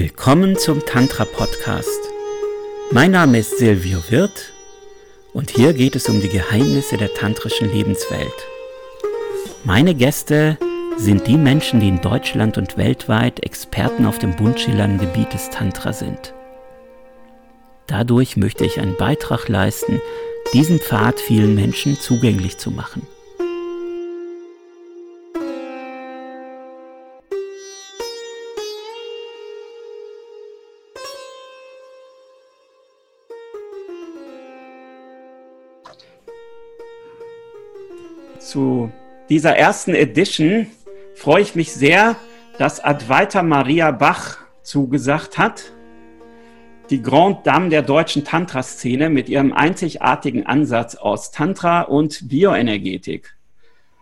Willkommen zum Tantra Podcast. Mein Name ist Silvio Wirth und hier geht es um die Geheimnisse der tantrischen Lebenswelt. Meine Gäste sind die Menschen, die in Deutschland und weltweit Experten auf dem bunt schillernden Gebiet des Tantra sind. Dadurch möchte ich einen Beitrag leisten, diesen Pfad vielen Menschen zugänglich zu machen. Zu dieser ersten Edition freue ich mich sehr, dass Advaita Maria Bach zugesagt hat. Die Grande Dame der deutschen Tantra-Szene mit ihrem einzigartigen Ansatz aus Tantra und Bioenergetik.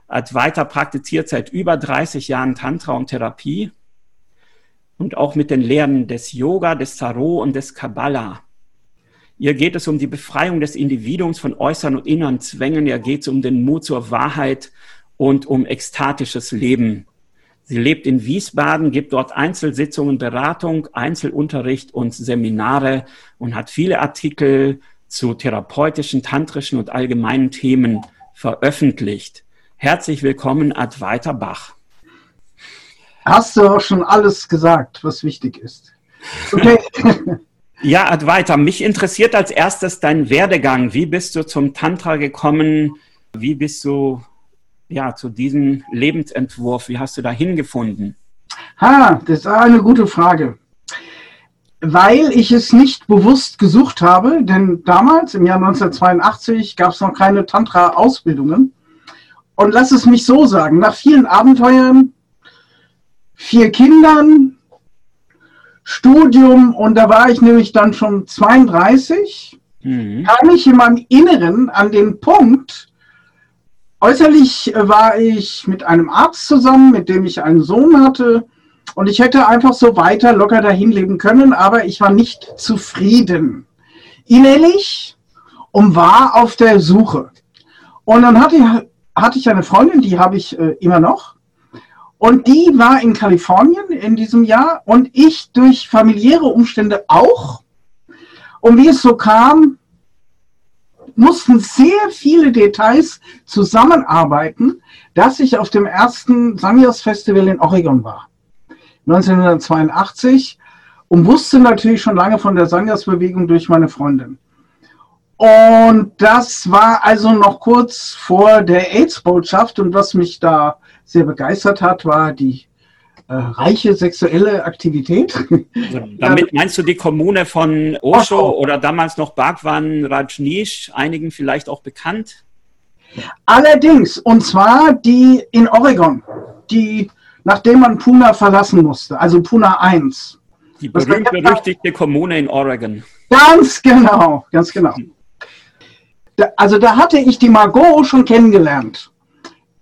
Advaita praktiziert seit über 30 Jahren Tantra und Therapie und auch mit den Lehren des Yoga, des Tarot und des Kabbalah. Ihr geht es um die Befreiung des Individuums von äußeren und inneren Zwängen. Ihr geht es um den Mut zur Wahrheit und um ekstatisches Leben. Sie lebt in Wiesbaden, gibt dort Einzelsitzungen, Beratung, Einzelunterricht und Seminare und hat viele Artikel zu therapeutischen, tantrischen und allgemeinen Themen veröffentlicht. Herzlich willkommen, Advaita Bach. Hast du auch schon alles gesagt, was wichtig ist? Okay. Ja, Advaita, mich interessiert als erstes dein Werdegang. Wie bist du zum Tantra gekommen? Wie bist du ja, zu diesem Lebensentwurf? Wie hast du da hingefunden? Ha, das ist eine gute Frage. Weil ich es nicht bewusst gesucht habe, denn damals, im Jahr 1982, gab es noch keine Tantra-Ausbildungen. Und lass es mich so sagen, nach vielen Abenteuern, vier Kindern, Studium und da war ich nämlich dann schon 32, mhm. kam ich in meinem Inneren an den Punkt, äußerlich war ich mit einem Arzt zusammen, mit dem ich einen Sohn hatte und ich hätte einfach so weiter locker dahin leben können, aber ich war nicht zufrieden. Innerlich und war auf der Suche. Und dann hatte ich, hatte ich eine Freundin, die habe ich äh, immer noch. Und die war in Kalifornien in diesem Jahr und ich durch familiäre Umstände auch. Und wie es so kam, mussten sehr viele Details zusammenarbeiten, dass ich auf dem ersten Sanyas Festival in Oregon war. 1982 und wusste natürlich schon lange von der Sanyas-Bewegung durch meine Freundin. Und das war also noch kurz vor der AIDS-Botschaft und was mich da sehr begeistert hat, war die äh, reiche sexuelle Aktivität. Also damit meinst du die Kommune von Osho, Osho. oder damals noch Bhagwan Rajneesh, einigen vielleicht auch bekannt? Allerdings, und zwar die in Oregon, die nachdem man Puna verlassen musste, also Puna 1. Die berühmt-berüchtigte Kommune in Oregon. Ganz genau, ganz genau. also da hatte ich die Margot schon kennengelernt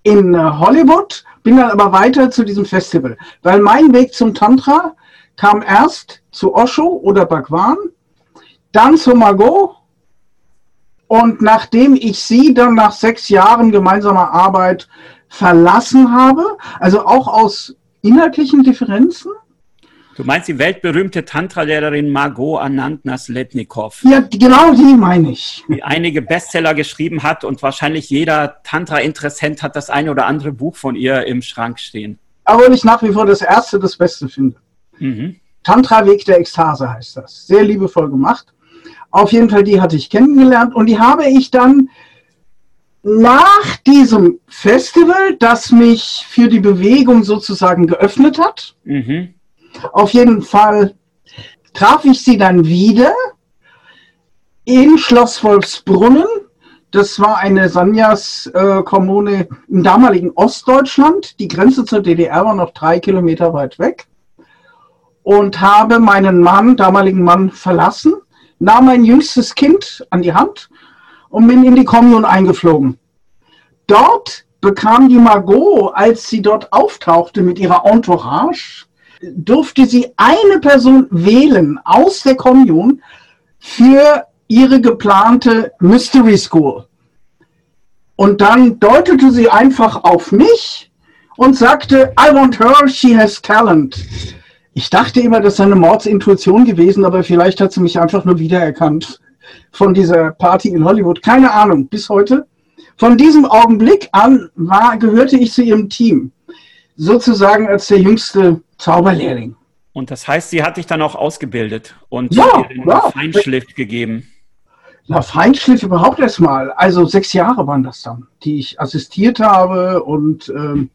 in äh, Hollywood, bin dann aber weiter zu diesem Festival, weil mein Weg zum Tantra kam erst zu Osho oder Bhagwan, dann zu Margot und nachdem ich sie dann nach sechs Jahren gemeinsamer Arbeit verlassen habe, also auch aus inhaltlichen Differenzen, Du meinst die weltberühmte Tantra-Lehrerin Margot Anand Nasletnikov? Ja, genau die meine ich. Die einige Bestseller geschrieben hat und wahrscheinlich jeder Tantra-Interessent hat das eine oder andere Buch von ihr im Schrank stehen. Aber ich nach wie vor das erste, das Beste finde. Mhm. Tantra-Weg der Ekstase heißt das. Sehr liebevoll gemacht. Auf jeden Fall, die hatte ich kennengelernt und die habe ich dann nach diesem Festival, das mich für die Bewegung sozusagen geöffnet hat, mhm auf jeden Fall traf ich sie dann wieder in Schloss Wolfsbrunnen. Das war eine Sanyas-Kommune im damaligen Ostdeutschland. Die Grenze zur DDR war noch drei Kilometer weit weg. Und habe meinen Mann, damaligen Mann, verlassen, nahm mein jüngstes Kind an die Hand und bin in die Kommun eingeflogen. Dort bekam die Margot, als sie dort auftauchte mit ihrer Entourage, durfte sie eine Person wählen aus der Kommun für ihre geplante Mystery School. Und dann deutete sie einfach auf mich und sagte, I want her, she has talent. Ich dachte immer, das sei eine Mordsintuition gewesen, aber vielleicht hat sie mich einfach nur wiedererkannt von dieser Party in Hollywood. Keine Ahnung, bis heute. Von diesem Augenblick an war, gehörte ich zu ihrem Team. Sozusagen als der jüngste Zauberlehrling. Und das heißt, sie hat dich dann auch ausgebildet und ja, ja. Feinschliff gegeben. Na, Feinschliff überhaupt erstmal. Also sechs Jahre waren das dann, die ich assistiert habe und ähm,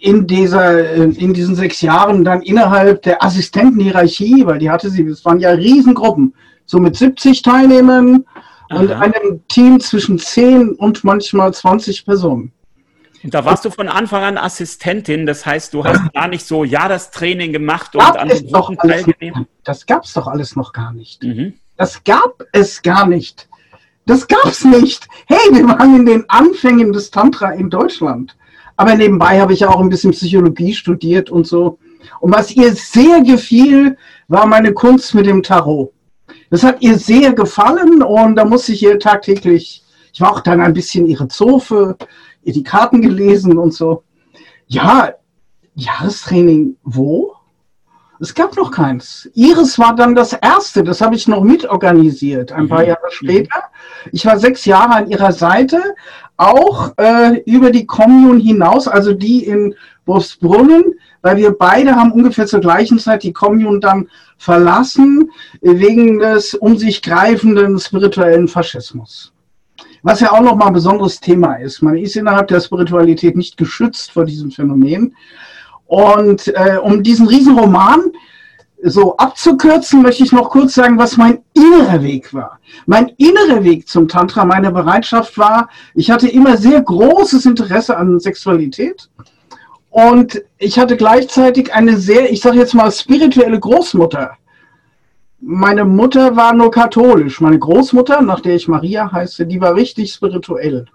in, dieser, in diesen sechs Jahren dann innerhalb der Assistentenhierarchie, weil die hatte sie, das waren ja Riesengruppen, so mit 70 Teilnehmern Aha. und einem Team zwischen 10 und manchmal 20 Personen. Und da warst du von Anfang an Assistentin, das heißt, du hast gar nicht so Jahrestraining gemacht und an den Wochen teilgenommen. Das gab es doch alles noch gar nicht. Mhm. Das gab es gar nicht. Das gab es nicht. Hey, wir waren in den Anfängen des Tantra in Deutschland. Aber nebenbei habe ich ja auch ein bisschen Psychologie studiert und so. Und was ihr sehr gefiel, war meine Kunst mit dem Tarot. Das hat ihr sehr gefallen und da musste ich ihr tagtäglich, ich war auch dann ein bisschen ihre Zofe, ihr die Karten gelesen und so. Ja, Jahrestraining wo? Es gab noch keins. Ihres war dann das erste, das habe ich noch mitorganisiert, ein paar mhm. Jahre später. Ich war sechs Jahre an ihrer Seite, auch äh, über die Kommune hinaus, also die in Wolfsbrunnen, weil wir beide haben ungefähr zur gleichen Zeit die Kommune dann verlassen, wegen des um sich greifenden spirituellen Faschismus. Was ja auch nochmal ein besonderes Thema ist. Man ist innerhalb der Spiritualität nicht geschützt vor diesem Phänomen. Und äh, um diesen Riesenroman so abzukürzen, möchte ich noch kurz sagen, was mein innerer Weg war. Mein innerer Weg zum Tantra, meine Bereitschaft war, ich hatte immer sehr großes Interesse an Sexualität. Und ich hatte gleichzeitig eine sehr, ich sage jetzt mal, spirituelle Großmutter. Meine Mutter war nur katholisch. Meine Großmutter, nach der ich Maria heiße, die war richtig spirituell.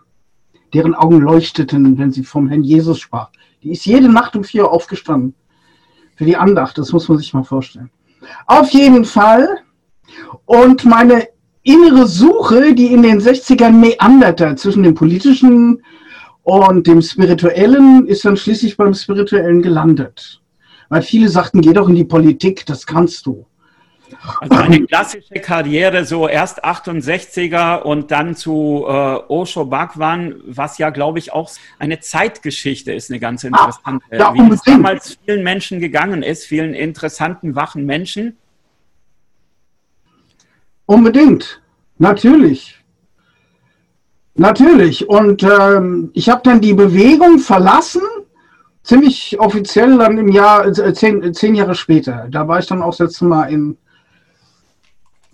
Deren Augen leuchteten, wenn sie vom Herrn Jesus sprach. Die ist jede Nacht um vier aufgestanden für die Andacht. Das muss man sich mal vorstellen. Auf jeden Fall. Und meine innere Suche, die in den 60ern meanderte zwischen dem politischen und dem spirituellen, ist dann schließlich beim spirituellen gelandet. Weil viele sagten, geh doch in die Politik, das kannst du. Also eine klassische Karriere, so erst 68er und dann zu äh, Osho Bhagwan, was ja, glaube ich, auch eine Zeitgeschichte ist, eine ganz interessante. Ah, ja, wie es damals vielen Menschen gegangen ist, vielen interessanten, wachen Menschen. Unbedingt, natürlich. Natürlich. Und ähm, ich habe dann die Bewegung verlassen, ziemlich offiziell dann im Jahr, äh, zehn, zehn Jahre später. Da war ich dann auch das letzte Mal in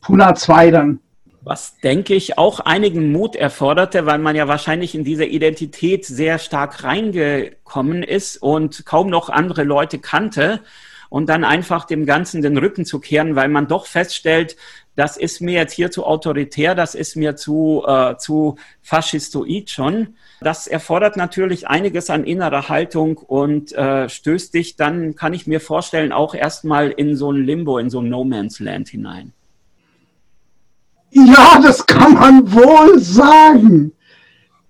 Puna 2 dann. Was, denke ich, auch einigen Mut erforderte, weil man ja wahrscheinlich in diese Identität sehr stark reingekommen ist und kaum noch andere Leute kannte und dann einfach dem Ganzen den Rücken zu kehren, weil man doch feststellt, das ist mir jetzt hier zu autoritär, das ist mir zu, äh, zu faschistoid schon. Das erfordert natürlich einiges an innerer Haltung und äh, stößt dich dann, kann ich mir vorstellen, auch erstmal in so ein Limbo, in so ein No Man's Land hinein. Ja, das kann man wohl sagen.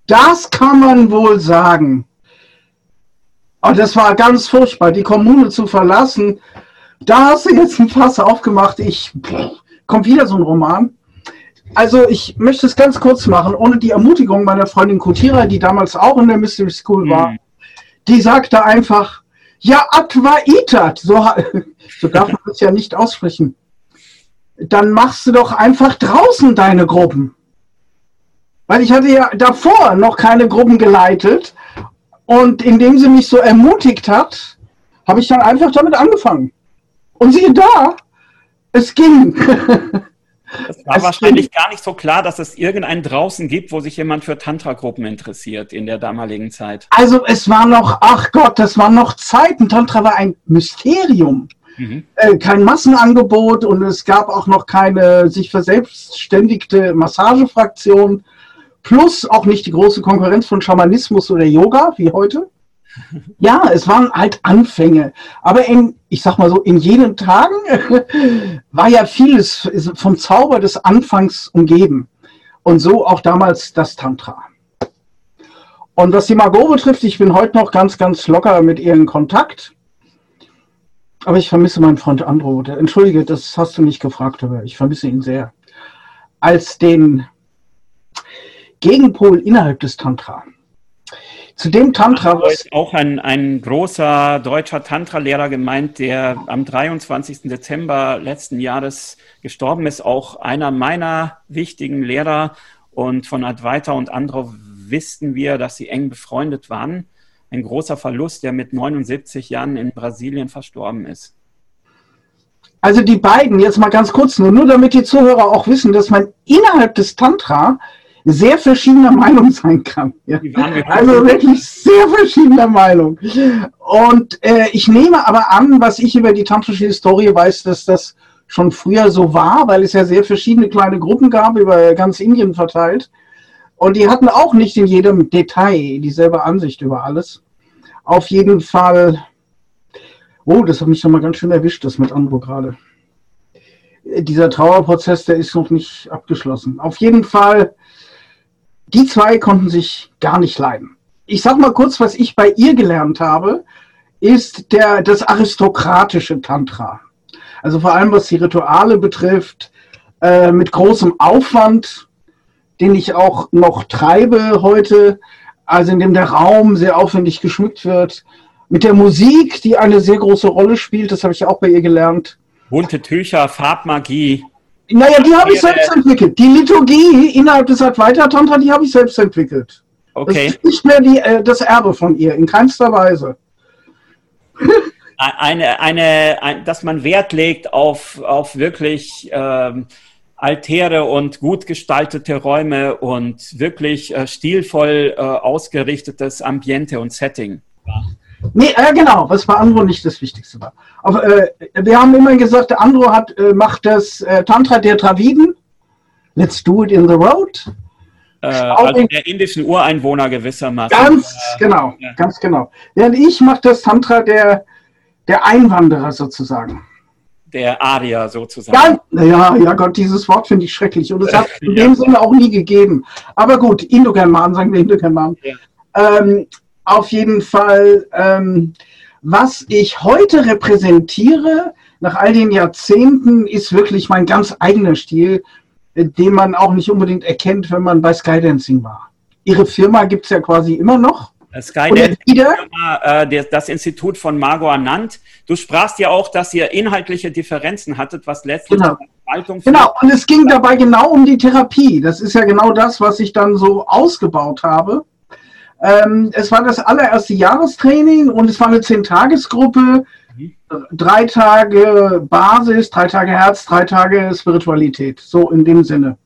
Das kann man wohl sagen. Und das war ganz furchtbar, die Kommune zu verlassen. Da hast du jetzt ein Fass aufgemacht. Ich kommt wieder so ein Roman. Also ich möchte es ganz kurz machen, ohne die Ermutigung meiner Freundin Kutira, die damals auch in der Mystery School war. Mhm. Die sagte einfach, ja, Atwa Itat, so, so darf man das ja nicht aussprechen dann machst du doch einfach draußen deine Gruppen. Weil ich hatte ja davor noch keine Gruppen geleitet und indem sie mich so ermutigt hat, habe ich dann einfach damit angefangen. Und siehe da, es ging. Es war es wahrscheinlich ging. gar nicht so klar, dass es irgendeinen draußen gibt, wo sich jemand für Tantra-Gruppen interessiert in der damaligen Zeit. Also es war noch, ach Gott, das waren noch Zeiten. Tantra war ein Mysterium. Mhm. Äh, kein Massenangebot und es gab auch noch keine sich verselbstständigte Massagefraktion, plus auch nicht die große Konkurrenz von Schamanismus oder Yoga wie heute. Ja, es waren halt Anfänge. Aber in, ich sag mal so, in jenen Tagen war ja vieles vom Zauber des Anfangs umgeben. Und so auch damals das Tantra. Und was die Margot betrifft, ich bin heute noch ganz, ganz locker mit ihr in Kontakt. Aber ich vermisse meinen Freund Andro. Entschuldige, das hast du nicht gefragt, aber ich vermisse ihn sehr. Als den Gegenpol innerhalb des Tantra. Zu dem Tantra. Da ist auch ein, ein großer deutscher Tantra-Lehrer gemeint, der am 23. Dezember letzten Jahres gestorben ist. Auch einer meiner wichtigen Lehrer. Und von Advaita und Andro wissen wir, dass sie eng befreundet waren ein großer Verlust, der mit 79 Jahren in Brasilien verstorben ist. Also die beiden, jetzt mal ganz kurz nur, nur damit die Zuhörer auch wissen, dass man innerhalb des Tantra sehr verschiedener Meinung sein kann. Ja. Also wirklich sehr verschiedener Meinung. Und äh, ich nehme aber an, was ich über die tantrische Historie weiß, dass das schon früher so war, weil es ja sehr verschiedene kleine Gruppen gab, über ganz Indien verteilt. Und die hatten auch nicht in jedem Detail dieselbe Ansicht über alles. Auf jeden Fall. Oh, das hat mich schon mal ganz schön erwischt, das mit Andro gerade. Dieser Trauerprozess, der ist noch nicht abgeschlossen. Auf jeden Fall, die zwei konnten sich gar nicht leiden. Ich sag mal kurz, was ich bei ihr gelernt habe, ist der, das aristokratische Tantra. Also vor allem, was die Rituale betrifft, äh, mit großem Aufwand, den ich auch noch treibe heute, also in dem der Raum sehr aufwendig geschmückt wird, mit der Musik, die eine sehr große Rolle spielt, das habe ich auch bei ihr gelernt. Bunte Tücher, Farbmagie. Naja, die habe ich selbst entwickelt. Die Liturgie innerhalb des Advaita Tantra, die habe ich selbst entwickelt. Okay. Das ist nicht mehr die, äh, das Erbe von ihr, in keinster Weise. Eine, eine, ein, dass man Wert legt auf, auf wirklich ähm, Altäre und gut gestaltete Räume und wirklich äh, stilvoll äh, ausgerichtetes Ambiente und Setting. Nee, äh, genau, was bei Andro nicht das Wichtigste war. Aber, äh, wir haben immer gesagt, der Andro hat, äh, macht das äh, Tantra der Draviden. Let's do it in the road. also der indischen Ureinwohner gewissermaßen. Ganz genau, ja. ganz genau. Während ich mache das Tantra der, der Einwanderer sozusagen der Arier sozusagen. Ja, ja, ja Gott, dieses Wort finde ich schrecklich und es hat in ja. dem Sinne auch nie gegeben. Aber gut, Indogerman, sagen wir Indogerman. Ja. Ähm, auf jeden Fall, ähm, was ich heute repräsentiere, nach all den Jahrzehnten, ist wirklich mein ganz eigener Stil, den man auch nicht unbedingt erkennt, wenn man bei Skydancing war. Ihre Firma gibt es ja quasi immer noch. Skynet, äh, das Institut von Margot Anand. Du sprachst ja auch, dass ihr inhaltliche Differenzen hattet, was letztlich genau. Verwaltung Genau, und es ging dabei genau um die Therapie. Das ist ja genau das, was ich dann so ausgebaut habe. Ähm, es war das allererste Jahrestraining und es war eine Zehn-Tages-Gruppe. Mhm. Drei Tage Basis, drei Tage Herz, drei Tage Spiritualität. So in dem Sinne.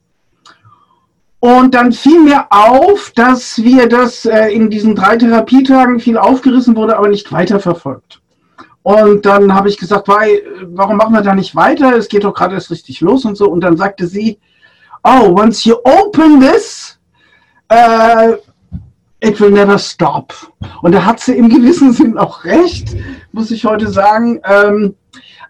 Und dann fiel mir auf, dass wir das äh, in diesen drei Therapietagen viel aufgerissen wurde, aber nicht weiterverfolgt. Und dann habe ich gesagt, warum machen wir da nicht weiter? Es geht doch gerade erst richtig los und so. Und dann sagte sie, oh, once you open this, uh, it will never stop. Und da hat sie im gewissen Sinn auch recht, muss ich heute sagen. Ähm,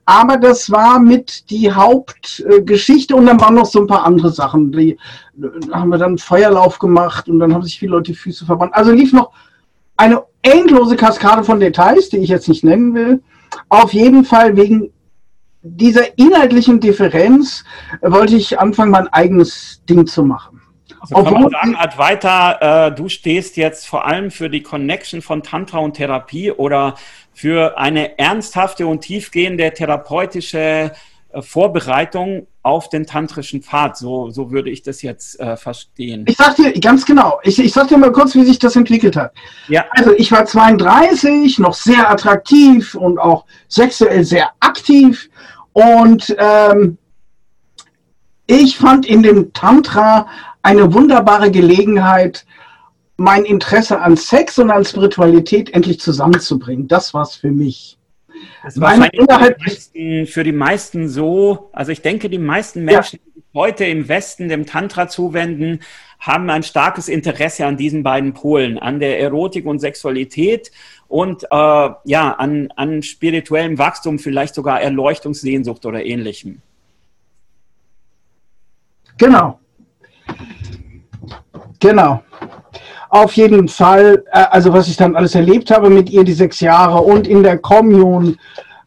aber das war mit die Hauptgeschichte und dann waren noch so ein paar andere Sachen. Die da haben wir dann Feuerlauf gemacht und dann haben sich viele Leute die Füße verbannt. Also lief noch eine endlose Kaskade von Details, die ich jetzt nicht nennen will. Auf jeden Fall wegen dieser inhaltlichen Differenz wollte ich anfangen, mein eigenes Ding zu machen. Also kann Obwohl, man sagen, Advaita, äh, du stehst jetzt vor allem für die Connection von Tantra und Therapie oder für eine ernsthafte und tiefgehende therapeutische äh, Vorbereitung auf den tantrischen Pfad. So, so würde ich das jetzt äh, verstehen. Ich sag dir ganz genau, ich, ich sag dir mal kurz, wie sich das entwickelt hat. Ja. Also ich war 32, noch sehr attraktiv und auch sexuell sehr aktiv. Und ähm, ich fand in dem Tantra eine wunderbare Gelegenheit, mein Interesse an Sex und an Spiritualität endlich zusammenzubringen. Das war's für mich. Das war für die, meisten, für die meisten so, also ich denke, die meisten Menschen, ja. die heute im Westen dem Tantra zuwenden, haben ein starkes Interesse an diesen beiden Polen, an der Erotik und Sexualität und äh, ja, an, an spirituellem Wachstum, vielleicht sogar Erleuchtungssehnsucht oder ähnlichem. Genau. Genau auf jeden Fall, äh, also was ich dann alles erlebt habe mit ihr, die sechs Jahre und in der Commune,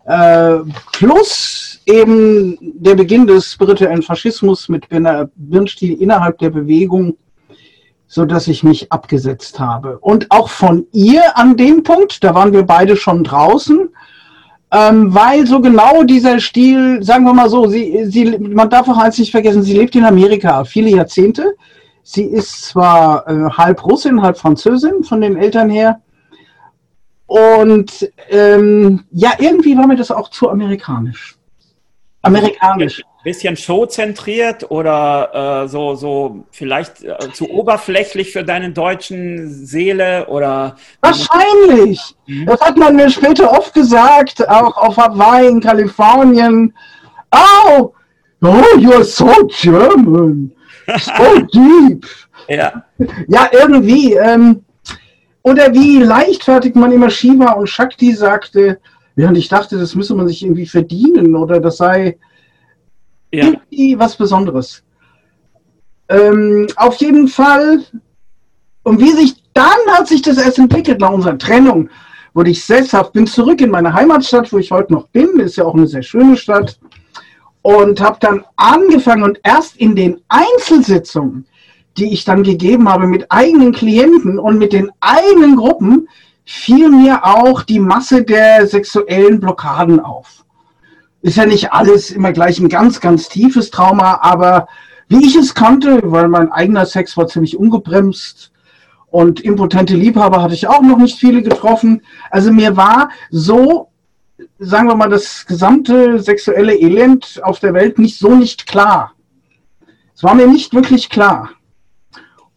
äh, plus eben der Beginn des spirituellen Faschismus mit Birnstiel innerhalb der Bewegung, so dass ich mich abgesetzt habe. Und auch von ihr an dem Punkt, da waren wir beide schon draußen, ähm, weil so genau dieser Stil, sagen wir mal so, sie, sie, man darf auch eins nicht vergessen, sie lebt in Amerika viele Jahrzehnte. Sie ist zwar äh, halb Russin, halb Französin von den Eltern her. Und ähm, ja, irgendwie war mir das auch zu amerikanisch. Amerikanisch. Ein bisschen showzentriert oder äh, so, so vielleicht äh, zu oberflächlich für deine deutschen Seele oder. Wahrscheinlich. Mhm. Das hat man mir später oft gesagt, auch auf Hawaii in Kalifornien. Oh, oh, you're so German. So deep. ja. Ja, irgendwie. Ähm, oder wie leichtfertig man immer Shiva und Shakti sagte, während ich dachte, das müsse man sich irgendwie verdienen oder das sei ja. irgendwie was Besonderes. Ähm, auf jeden Fall, und wie sich dann hat sich das erst entwickelt nach unserer Trennung, wurde ich sesshaft, bin zurück in meine Heimatstadt, wo ich heute noch bin, ist ja auch eine sehr schöne Stadt, und habe dann angefangen und erst in den Einzelsitzungen, die ich dann gegeben habe mit eigenen Klienten und mit den eigenen Gruppen, fiel mir auch die Masse der sexuellen Blockaden auf ist ja nicht alles immer gleich ein ganz, ganz tiefes Trauma, aber wie ich es kannte, weil mein eigener Sex war ziemlich ungebremst und impotente Liebhaber hatte ich auch noch nicht viele getroffen. Also mir war so, sagen wir mal, das gesamte sexuelle Elend auf der Welt nicht so nicht klar. Es war mir nicht wirklich klar.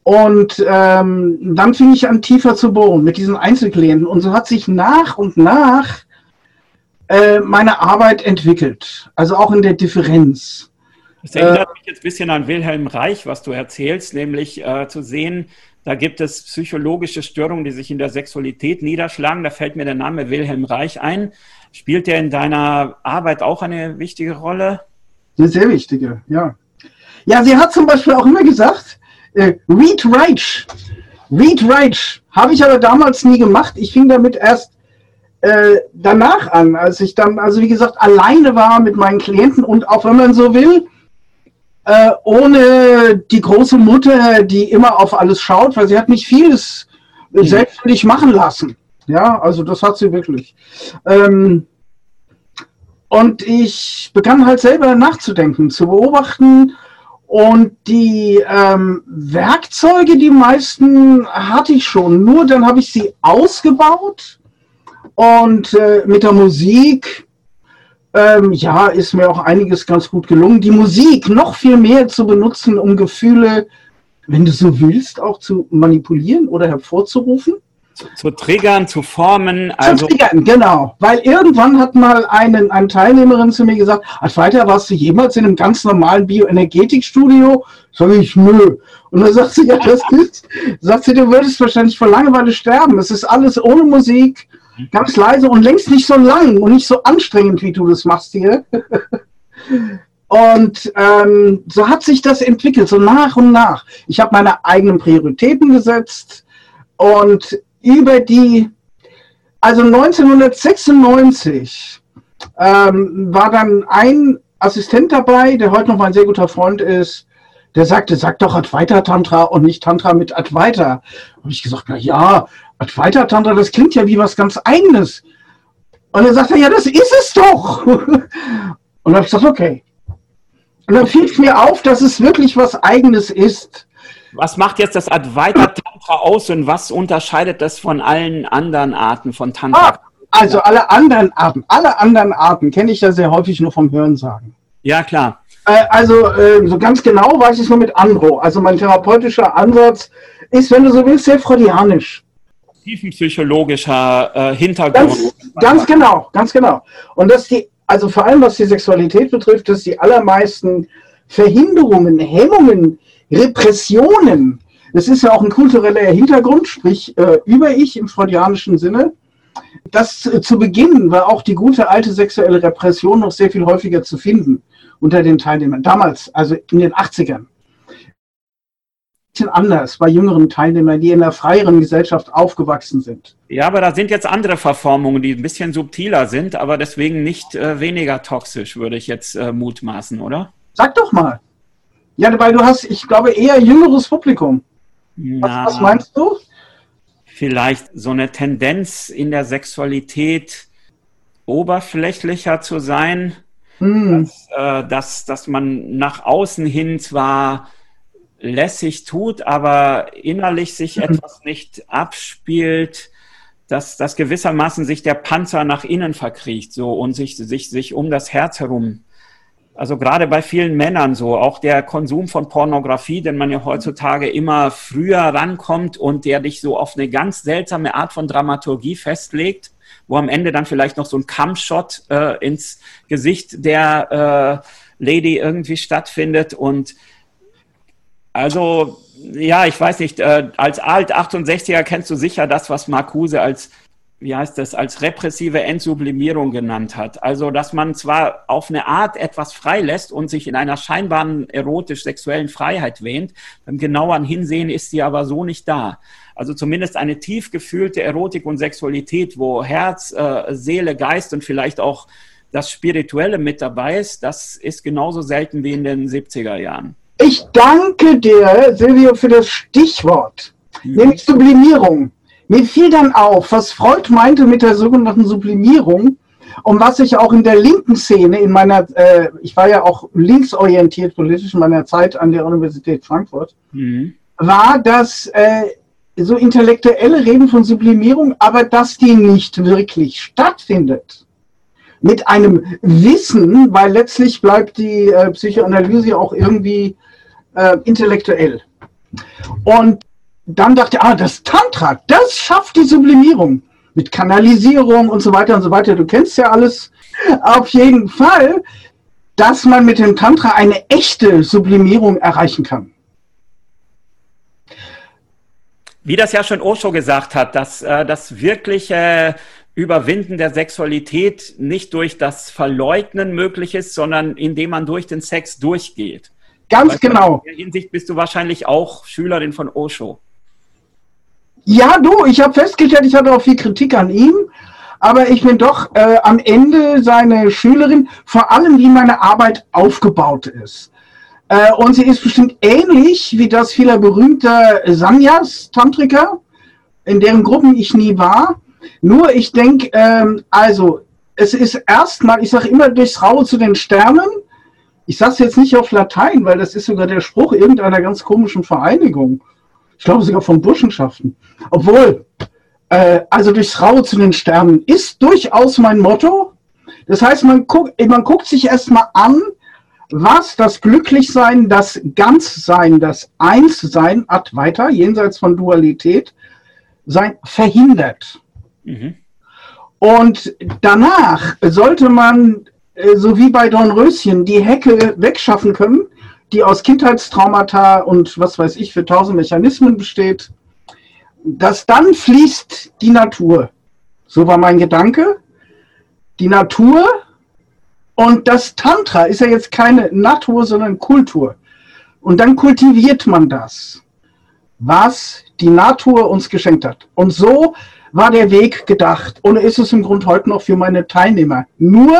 Und ähm, dann fing ich an, tiefer zu bohren mit diesen Einzelklienten. Und so hat sich nach und nach äh, meine Arbeit entwickelt, also auch in der Differenz. Das erinnert äh, mich jetzt ein bisschen an Wilhelm Reich, was du erzählst, nämlich äh, zu sehen, da gibt es psychologische Störungen, die sich in der Sexualität niederschlagen. Da fällt mir der Name Wilhelm Reich ein. Spielt der in deiner Arbeit auch eine wichtige Rolle? Eine sehr wichtige, ja. Ja, sie hat zum Beispiel auch immer gesagt, äh, Read Reich. Read Reich. Habe ich aber damals nie gemacht. Ich fing damit erst äh, danach an, als ich dann, also wie gesagt, alleine war mit meinen Klienten und auch wenn man so will, äh, ohne die große Mutter, die immer auf alles schaut, weil sie hat mich vieles mhm. selbstständig machen lassen. Ja, also das hat sie wirklich. Ähm, und ich begann halt selber nachzudenken, zu beobachten. Und die ähm, Werkzeuge, die meisten hatte ich schon, nur dann habe ich sie ausgebaut und äh, mit der Musik, ähm, ja, ist mir auch einiges ganz gut gelungen. Die Musik noch viel mehr zu benutzen, um Gefühle, wenn du so willst, auch zu manipulieren oder hervorzurufen. Zu, zu triggern, zu formen. Also zu triggern, genau. Weil irgendwann hat mal einen, eine Teilnehmerin zu mir gesagt, als weiter warst du jemals in einem ganz normalen Bioenergetikstudio? Sag ich, nö. Und dann sagt sie, ja, das ist, sagt sie, du würdest wahrscheinlich vor Langeweile sterben. Es ist alles ohne Musik, Ganz leise und längst nicht so lang und nicht so anstrengend, wie du das machst hier. und ähm, so hat sich das entwickelt, so nach und nach. Ich habe meine eigenen Prioritäten gesetzt und über die, also 1996 ähm, war dann ein Assistent dabei, der heute noch mein sehr guter Freund ist, der sagte, sag doch Advaita Tantra und nicht Tantra mit Advaita. Habe ich gesagt, na ja, Advaita Tantra, das klingt ja wie was ganz Eigenes. Und er sagte, ja, das ist es doch. Und dann habe ich gesagt, okay. Und dann fiel es mir auf, dass es wirklich was Eigenes ist. Was macht jetzt das Advaita Tantra aus und was unterscheidet das von allen anderen Arten von Tantra? Ah, also alle anderen Arten, alle anderen Arten kenne ich ja sehr häufig nur vom Hören sagen. Ja, klar. Äh, also äh, so ganz genau weiß ich es nur mit Andro. Also mein therapeutischer Ansatz ist, wenn du so willst, sehr freudianisch. Tiefenpsychologischer äh, Hintergrund. Ganz, ganz genau, ganz genau. Und dass die, also vor allem was die Sexualität betrifft, dass die allermeisten Verhinderungen, Hemmungen, Repressionen, das ist ja auch ein kultureller Hintergrund, sprich äh, über ich im freudianischen Sinne, das äh, zu Beginn war auch die gute alte sexuelle Repression noch sehr viel häufiger zu finden unter den Teilnehmern. Damals, also in den 80ern. bisschen anders bei jüngeren Teilnehmern, die in einer freieren Gesellschaft aufgewachsen sind. Ja, aber da sind jetzt andere Verformungen, die ein bisschen subtiler sind, aber deswegen nicht äh, weniger toxisch, würde ich jetzt äh, mutmaßen, oder? Sag doch mal. Ja, weil du hast, ich glaube, eher jüngeres Publikum. Was, was meinst du? Vielleicht so eine Tendenz in der Sexualität oberflächlicher zu sein, hm. dass, äh, dass, dass man nach außen hin zwar lässig tut, aber innerlich sich mhm. etwas nicht abspielt, dass, dass gewissermaßen sich der Panzer nach innen verkriecht so und sich, sich, sich um das Herz herum. Also gerade bei vielen Männern so, auch der Konsum von Pornografie, den man ja heutzutage immer früher rankommt und der dich so auf eine ganz seltsame Art von Dramaturgie festlegt, wo am Ende dann vielleicht noch so ein Kampfshot äh, ins Gesicht der äh, Lady irgendwie stattfindet. Und also, ja, ich weiß nicht, äh, als Alt-68er kennst du sicher das, was Marcuse als, wie heißt das, als repressive Entsublimierung genannt hat. Also, dass man zwar auf eine Art etwas freilässt und sich in einer scheinbaren erotisch-sexuellen Freiheit wähnt, beim genaueren Hinsehen ist sie aber so nicht da. Also zumindest eine tief gefühlte Erotik und Sexualität, wo Herz, äh, Seele, Geist und vielleicht auch das Spirituelle mit dabei ist, das ist genauso selten wie in den 70er Jahren. Ich danke dir, Silvio, für das Stichwort, ja. nämlich Sublimierung. Mir fiel dann auf, was Freud meinte mit der sogenannten Sublimierung und was ich auch in der linken Szene, in meiner, äh, ich war ja auch linksorientiert politisch in meiner Zeit an der Universität Frankfurt, mhm. war, dass äh, so intellektuelle reden von Sublimierung, aber dass die nicht wirklich stattfindet mit einem Wissen, weil letztlich bleibt die äh, Psychoanalyse auch irgendwie äh, intellektuell. Und dann dachte ich, ah, das Tantra, das schafft die Sublimierung mit Kanalisierung und so weiter und so weiter. Du kennst ja alles. Auf jeden Fall, dass man mit dem Tantra eine echte Sublimierung erreichen kann. Wie das ja schon Osho gesagt hat, dass äh, das wirkliche Überwinden der Sexualität nicht durch das Verleugnen möglich ist, sondern indem man durch den Sex durchgeht. Ganz weißt genau. In der Hinsicht bist du wahrscheinlich auch Schülerin von Osho. Ja, du, ich habe festgestellt, ich hatte auch viel Kritik an ihm, aber ich bin doch äh, am Ende seine Schülerin, vor allem wie meine Arbeit aufgebaut ist. Äh, und sie ist bestimmt ähnlich wie das vieler berühmter Sanyas-Tantriker, in deren Gruppen ich nie war. Nur ich denke, ähm, also es ist erstmal, ich sage immer durchs Raue zu den Sternen. Ich sage es jetzt nicht auf Latein, weil das ist sogar der Spruch irgendeiner ganz komischen Vereinigung. Ich glaube sogar von Burschenschaften. Obwohl, äh, also durchs Raue zu den Sternen ist durchaus mein Motto. Das heißt, man, guck, man guckt sich erstmal an, was das Glücklichsein, das Ganzsein, das Einssein, ad weiter, jenseits von Dualität, sein verhindert. Mhm. Und danach sollte man, äh, so wie bei Dornröschen, die Hecke wegschaffen können, die aus Kindheitstraumata und was weiß ich für tausend Mechanismen besteht, dass dann fließt die Natur. So war mein Gedanke. Die Natur und das Tantra ist ja jetzt keine Natur, sondern Kultur. Und dann kultiviert man das, was die Natur uns geschenkt hat. Und so war der Weg gedacht und ist es im Grunde heute noch für meine Teilnehmer. Nur,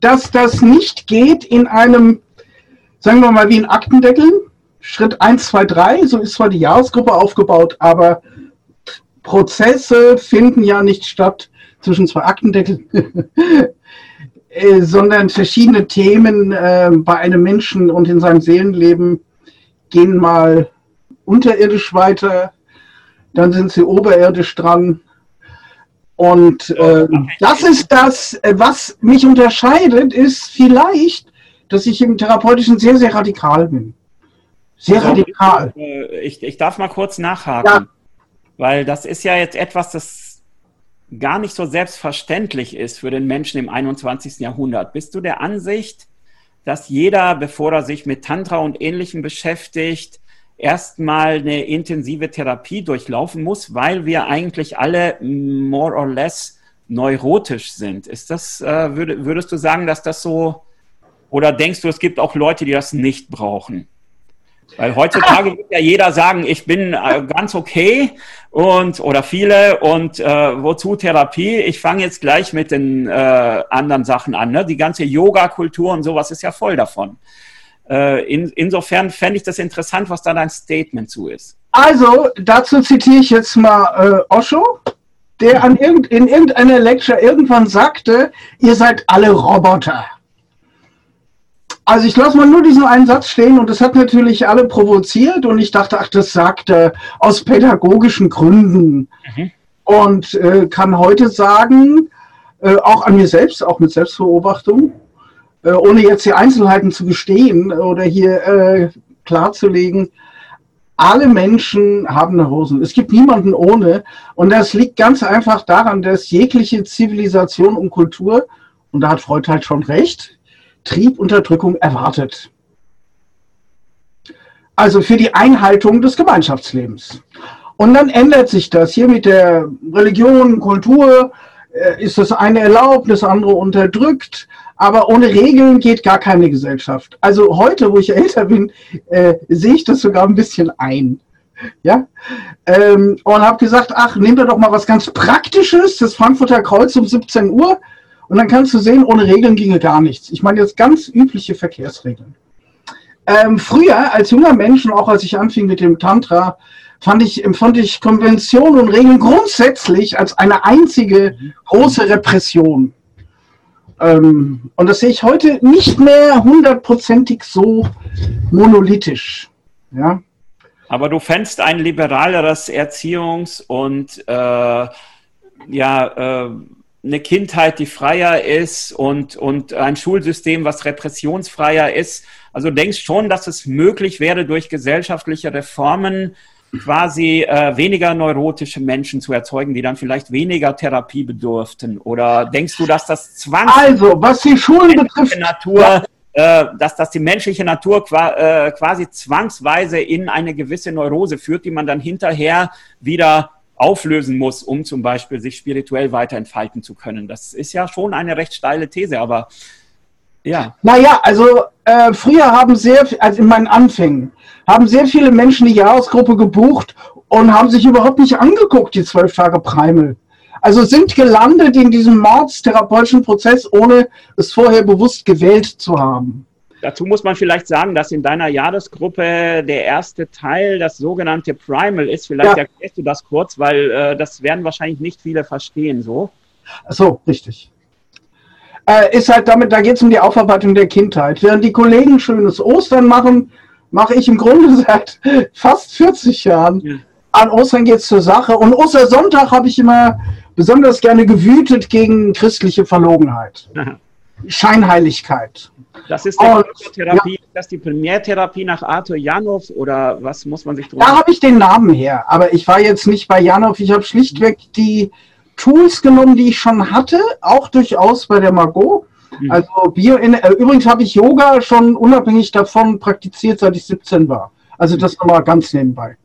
dass das nicht geht in einem, sagen wir mal, wie ein Aktendeckel. Schritt 1, 2, 3, so ist zwar die Jahresgruppe aufgebaut, aber Prozesse finden ja nicht statt zwischen zwei Aktendeckeln, äh, sondern verschiedene Themen äh, bei einem Menschen und in seinem Seelenleben gehen mal unterirdisch weiter, dann sind sie oberirdisch dran. Und äh, das ist das, äh, was mich unterscheidet, ist vielleicht, dass ich im Therapeutischen sehr, sehr radikal bin. Sehr also, radikal. Äh, ich, ich darf mal kurz nachhaken, ja. weil das ist ja jetzt etwas, das gar nicht so selbstverständlich ist für den Menschen im 21. Jahrhundert. Bist du der Ansicht, dass jeder, bevor er sich mit Tantra und Ähnlichem beschäftigt, erstmal eine intensive Therapie durchlaufen muss, weil wir eigentlich alle more or less neurotisch sind. Ist das, äh, würd, würdest du sagen, dass das so, oder denkst du, es gibt auch Leute, die das nicht brauchen? Weil heutzutage wird ja jeder sagen, ich bin äh, ganz okay und oder viele und äh, wozu Therapie? Ich fange jetzt gleich mit den äh, anderen Sachen an. Ne? Die ganze Yoga-Kultur und sowas ist ja voll davon. Äh, in, insofern fände ich das interessant, was da dein Statement zu ist. Also, dazu zitiere ich jetzt mal äh, Osho, der an irgend, in irgendeiner Lecture irgendwann sagte, ihr seid alle Roboter. Also ich lasse mal nur diesen einen Satz stehen und das hat natürlich alle provoziert und ich dachte, ach, das sagt er aus pädagogischen Gründen. Mhm. Und äh, kann heute sagen, äh, auch an mir selbst, auch mit Selbstbeobachtung, äh, ohne jetzt die Einzelheiten zu gestehen oder hier äh, klarzulegen, alle Menschen haben Neurosen. Es gibt niemanden ohne. Und das liegt ganz einfach daran, dass jegliche Zivilisation und Kultur, und da hat Freud halt schon recht, Triebunterdrückung erwartet. Also für die Einhaltung des Gemeinschaftslebens. Und dann ändert sich das hier mit der Religion, Kultur, äh, ist das eine erlaubt, das andere unterdrückt. Aber ohne Regeln geht gar keine Gesellschaft. Also heute, wo ich älter bin, äh, sehe ich das sogar ein bisschen ein. Ja, ähm, und habe gesagt, ach, nehmen wir doch mal was ganz Praktisches, das Frankfurter Kreuz um 17 Uhr. Und dann kannst du sehen, ohne Regeln ginge gar nichts. Ich meine jetzt ganz übliche Verkehrsregeln. Ähm, früher, als junger Mensch und auch als ich anfing mit dem Tantra, fand ich, empfand ich Konventionen und Regeln grundsätzlich als eine einzige große Repression. Ähm, und das sehe ich heute nicht mehr hundertprozentig so monolithisch. Ja. Aber du fändst ein liberaleres Erziehungs- und äh, ja, äh, eine Kindheit, die freier ist und, und ein Schulsystem, was repressionsfreier ist. Also denkst schon, dass es möglich wäre, durch gesellschaftliche Reformen quasi äh, weniger neurotische Menschen zu erzeugen, die dann vielleicht weniger Therapie bedurften? Oder denkst du, dass das Zwang also was die Schulen betrifft, Natur, äh, dass das die menschliche Natur qua äh, quasi zwangsweise in eine gewisse Neurose führt, die man dann hinterher wieder auflösen muss, um zum Beispiel sich spirituell weiter entfalten zu können. Das ist ja schon eine recht steile These, aber ja. Naja, also äh, früher haben sehr, also in meinen Anfängen, haben sehr viele Menschen die Jahresgruppe gebucht und haben sich überhaupt nicht angeguckt, die zwölf Tage Primal. Also sind gelandet in diesem mordstherapeutischen Prozess, ohne es vorher bewusst gewählt zu haben. Dazu muss man vielleicht sagen, dass in deiner Jahresgruppe der erste Teil das sogenannte Primal ist. Vielleicht ja. erklärst du das kurz, weil äh, das werden wahrscheinlich nicht viele verstehen so. So, richtig. Äh, ist halt damit, da geht es um die Aufarbeitung der Kindheit. Während die Kollegen schönes Ostern machen, mache ich im Grunde seit fast 40 Jahren. Ja. An Ostern geht es zur Sache. Und Ostersonntag habe ich immer besonders gerne gewütet gegen christliche Verlogenheit. Scheinheiligkeit. Das ist, und, Therapie, ja. das die Primärtherapie nach Arthur Janov oder was muss man sich drüber Da habe ich den Namen her, aber ich war jetzt nicht bei Janov. Ich habe schlichtweg die Tools genommen, die ich schon hatte, auch durchaus bei der Margot. Mhm. Also Bio äh, übrigens habe ich Yoga schon unabhängig davon praktiziert, seit ich 17 war. Also das nochmal ganz nebenbei.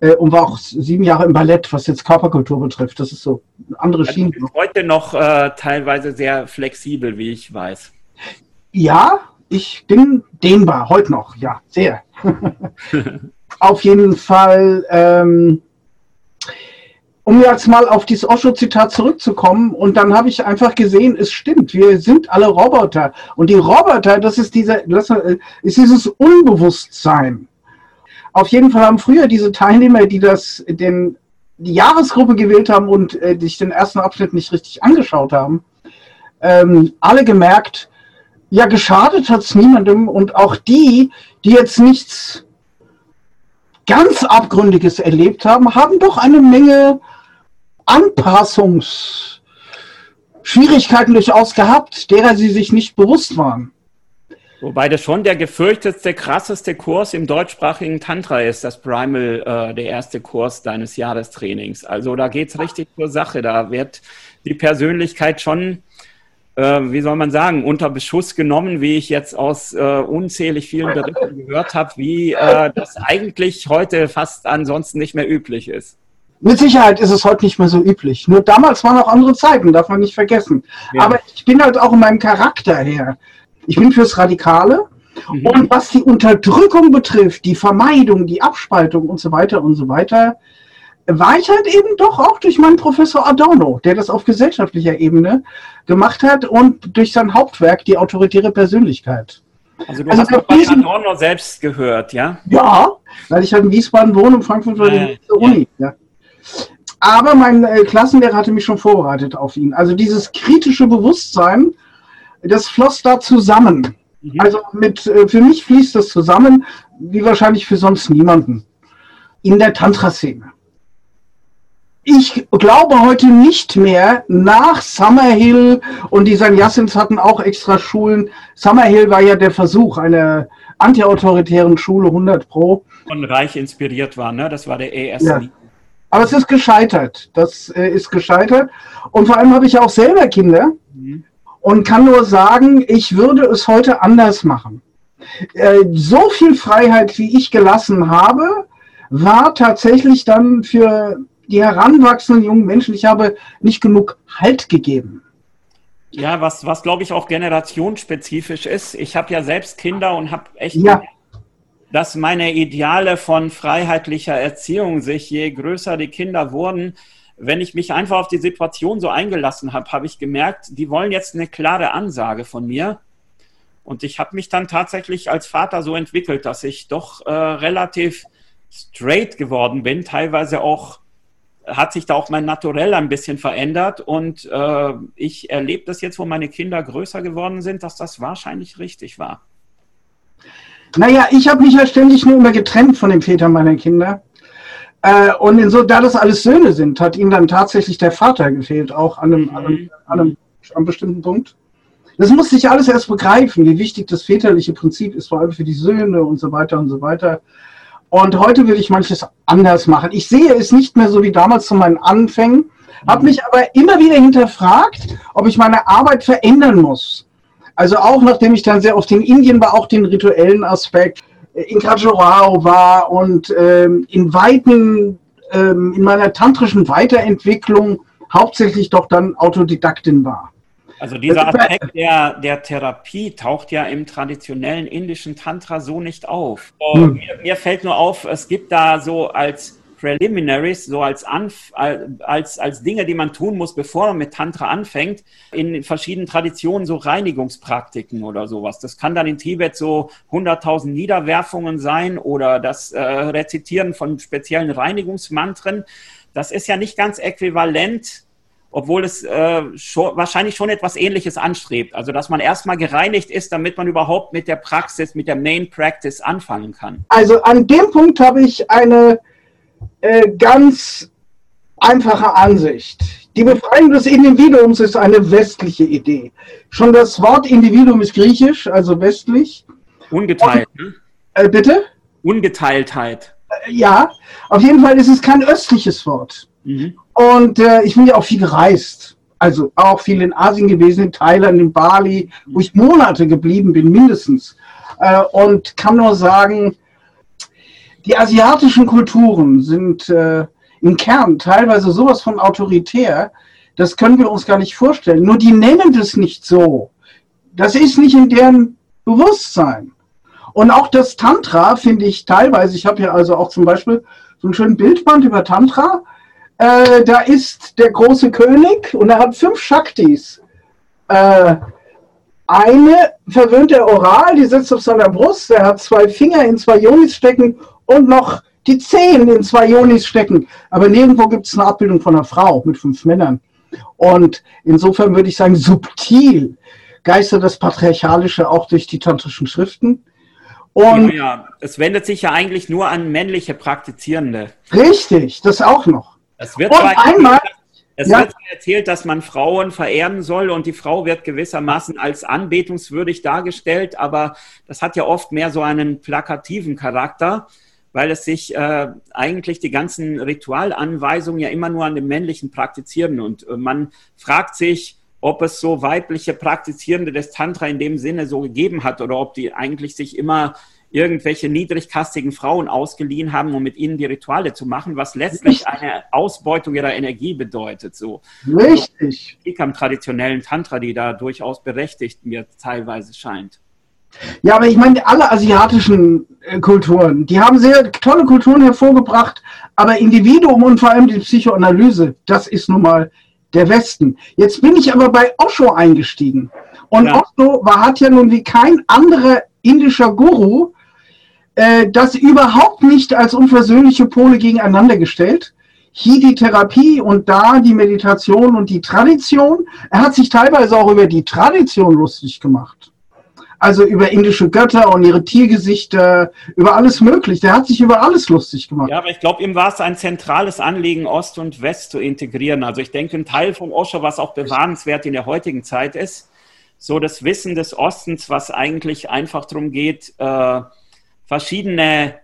Äh, und war auch sieben Jahre im Ballett, was jetzt Körperkultur betrifft. Das ist so eine andere also Schiene. Heute noch äh, teilweise sehr flexibel, wie ich weiß. Ja, ich bin dehnbar, heute noch, ja, sehr. Auf jeden Fall, ähm, um jetzt mal auf dieses Osho-Zitat zurückzukommen, und dann habe ich einfach gesehen, es stimmt, wir sind alle Roboter. Und die Roboter, das ist, dieser, das ist dieses Unbewusstsein. Auf jeden Fall haben früher diese Teilnehmer, die das, den, die Jahresgruppe gewählt haben und äh, sich den ersten Abschnitt nicht richtig angeschaut haben, ähm, alle gemerkt, ja, geschadet hat es niemandem und auch die, die jetzt nichts ganz Abgründiges erlebt haben, haben doch eine Menge Anpassungsschwierigkeiten durchaus gehabt, derer sie sich nicht bewusst waren. Wobei das schon der gefürchtetste, krasseste Kurs im deutschsprachigen Tantra ist, das Primal, äh, der erste Kurs deines Jahrestrainings. Also da geht es richtig zur Sache. Da wird die Persönlichkeit schon äh, wie soll man sagen, unter Beschuss genommen, wie ich jetzt aus äh, unzählig vielen Berichten gehört habe, wie äh, das eigentlich heute fast ansonsten nicht mehr üblich ist. Mit Sicherheit ist es heute nicht mehr so üblich. Nur damals waren auch andere Zeiten, darf man nicht vergessen. Ja. Aber ich bin halt auch in meinem Charakter her. Ich bin fürs Radikale Mhm. Und was die Unterdrückung betrifft, die Vermeidung, die Abspaltung und so weiter und so weiter, war ich halt eben doch auch durch meinen Professor Adorno, der das auf gesellschaftlicher Ebene gemacht hat und durch sein Hauptwerk die autoritäre Persönlichkeit. Also du also hast doch diesen, Adorno selbst gehört, ja? Ja, weil ich halt in Wiesbaden wohne und Frankfurt war äh, die Uni. Ja. ja. Aber mein äh, Klassenlehrer hatte mich schon vorbereitet auf ihn. Also dieses kritische Bewusstsein, das floss da zusammen. Mhm. Also mit, äh, für mich fließt das zusammen, wie wahrscheinlich für sonst niemanden. In der Tantra-Szene ich glaube heute nicht mehr nach Summerhill und die Sannyasins hatten auch extra Schulen. Summerhill war ja der Versuch einer antiautoritären Schule 100 Pro. Und reich inspiriert war, ne? Das war der ES. Ja. Aber es ist gescheitert. Das äh, ist gescheitert. Und vor allem habe ich auch selber Kinder mhm. und kann nur sagen, ich würde es heute anders machen. Äh, so viel Freiheit, wie ich gelassen habe, war tatsächlich dann für die heranwachsenden jungen Menschen, ich habe nicht genug Halt gegeben. Ja, was, was glaube ich auch generationsspezifisch ist. Ich habe ja selbst Kinder und habe echt, ja. dass meine Ideale von freiheitlicher Erziehung sich, je größer die Kinder wurden, wenn ich mich einfach auf die Situation so eingelassen habe, habe ich gemerkt, die wollen jetzt eine klare Ansage von mir. Und ich habe mich dann tatsächlich als Vater so entwickelt, dass ich doch äh, relativ straight geworden bin, teilweise auch hat sich da auch mein Naturell ein bisschen verändert und äh, ich erlebe das jetzt, wo meine Kinder größer geworden sind, dass das wahrscheinlich richtig war. Naja, ich habe mich ja ständig nur immer getrennt von den Vätern meiner Kinder. Äh, und in so, da das alles Söhne sind, hat ihnen dann tatsächlich der Vater gefehlt, auch an einem, mhm. an einem, an einem, an einem bestimmten Punkt. Das musste ich alles erst begreifen, wie wichtig das väterliche Prinzip ist, vor allem für die Söhne und so weiter und so weiter. Und heute will ich manches anders machen. Ich sehe es nicht mehr so wie damals zu meinen Anfängen, habe mich aber immer wieder hinterfragt, ob ich meine Arbeit verändern muss. Also auch nachdem ich dann sehr oft in Indien war, auch den rituellen Aspekt, äh, in Khajuraho war und ähm, in weiten, ähm, in meiner tantrischen Weiterentwicklung hauptsächlich doch dann Autodidaktin war. Also dieser Aspekt der, der Therapie taucht ja im traditionellen indischen Tantra so nicht auf. Hm. Mir, mir, fällt nur auf, es gibt da so als Preliminaries, so als, Anf als, als Dinge, die man tun muss, bevor man mit Tantra anfängt, in verschiedenen Traditionen so Reinigungspraktiken oder sowas. Das kann dann in Tibet so 100.000 Niederwerfungen sein oder das äh, Rezitieren von speziellen Reinigungsmantren. Das ist ja nicht ganz äquivalent obwohl es äh, schon, wahrscheinlich schon etwas Ähnliches anstrebt. Also, dass man erstmal gereinigt ist, damit man überhaupt mit der Praxis, mit der Main Practice anfangen kann. Also, an dem Punkt habe ich eine äh, ganz einfache Ansicht. Die Befreiung des Individuums ist eine westliche Idee. Schon das Wort Individuum ist griechisch, also westlich. Ungeteilt, Und, ne? Äh, bitte? Ungeteiltheit. Äh, ja, auf jeden Fall ist es kein östliches Wort. Mhm. Und äh, ich bin ja auch viel gereist. Also auch viel in Asien gewesen, in Thailand, in Bali, wo ich Monate geblieben bin, mindestens. Äh, und kann nur sagen, die asiatischen Kulturen sind äh, im Kern teilweise sowas von autoritär, das können wir uns gar nicht vorstellen. Nur die nennen das nicht so. Das ist nicht in deren Bewusstsein. Und auch das Tantra finde ich teilweise, ich habe hier also auch zum Beispiel so einen schönen Bildband über Tantra, äh, da ist der große König und er hat fünf Shaktis. Äh, eine verwöhnt er oral, die sitzt auf seiner Brust, er hat zwei Finger in zwei Yonis stecken und noch die Zehen in zwei Yonis stecken. Aber nirgendwo gibt es eine Abbildung von einer Frau mit fünf Männern. Und insofern würde ich sagen, subtil geistert das Patriarchalische auch durch die tantrischen Schriften. Und ja, es wendet sich ja eigentlich nur an männliche Praktizierende. Richtig, das auch noch. Es wird und einmal, es ja. wird erzählt, dass man Frauen verehren soll und die Frau wird gewissermaßen als anbetungswürdig dargestellt, aber das hat ja oft mehr so einen plakativen Charakter, weil es sich äh, eigentlich die ganzen Ritualanweisungen ja immer nur an den männlichen praktizieren und äh, man fragt sich, ob es so weibliche Praktizierende des Tantra in dem Sinne so gegeben hat oder ob die eigentlich sich immer irgendwelche niedrigkastigen Frauen ausgeliehen haben, um mit ihnen die Rituale zu machen, was letztlich eine Ausbeutung ihrer Energie bedeutet. So. Richtig. Also, am traditionellen Tantra, die da durchaus berechtigt mir teilweise scheint. Ja, aber ich meine, alle asiatischen äh, Kulturen, die haben sehr tolle Kulturen hervorgebracht, aber Individuum und vor allem die Psychoanalyse, das ist nun mal der Westen. Jetzt bin ich aber bei Osho eingestiegen. Und ja. Osho war, hat ja nun wie kein anderer indischer Guru äh, das überhaupt nicht als unversöhnliche Pole gegeneinander gestellt. Hier die Therapie und da die Meditation und die Tradition. Er hat sich teilweise auch über die Tradition lustig gemacht. Also über indische Götter und ihre Tiergesichter, über alles möglich. Der hat sich über alles lustig gemacht. Ja, aber ich glaube, ihm war es ein zentrales Anliegen, Ost und West zu integrieren. Also ich denke, ein Teil von Osho, was auch bewahrenswert in der heutigen Zeit ist, so das Wissen des Ostens, was eigentlich einfach darum geht, äh, verschiedene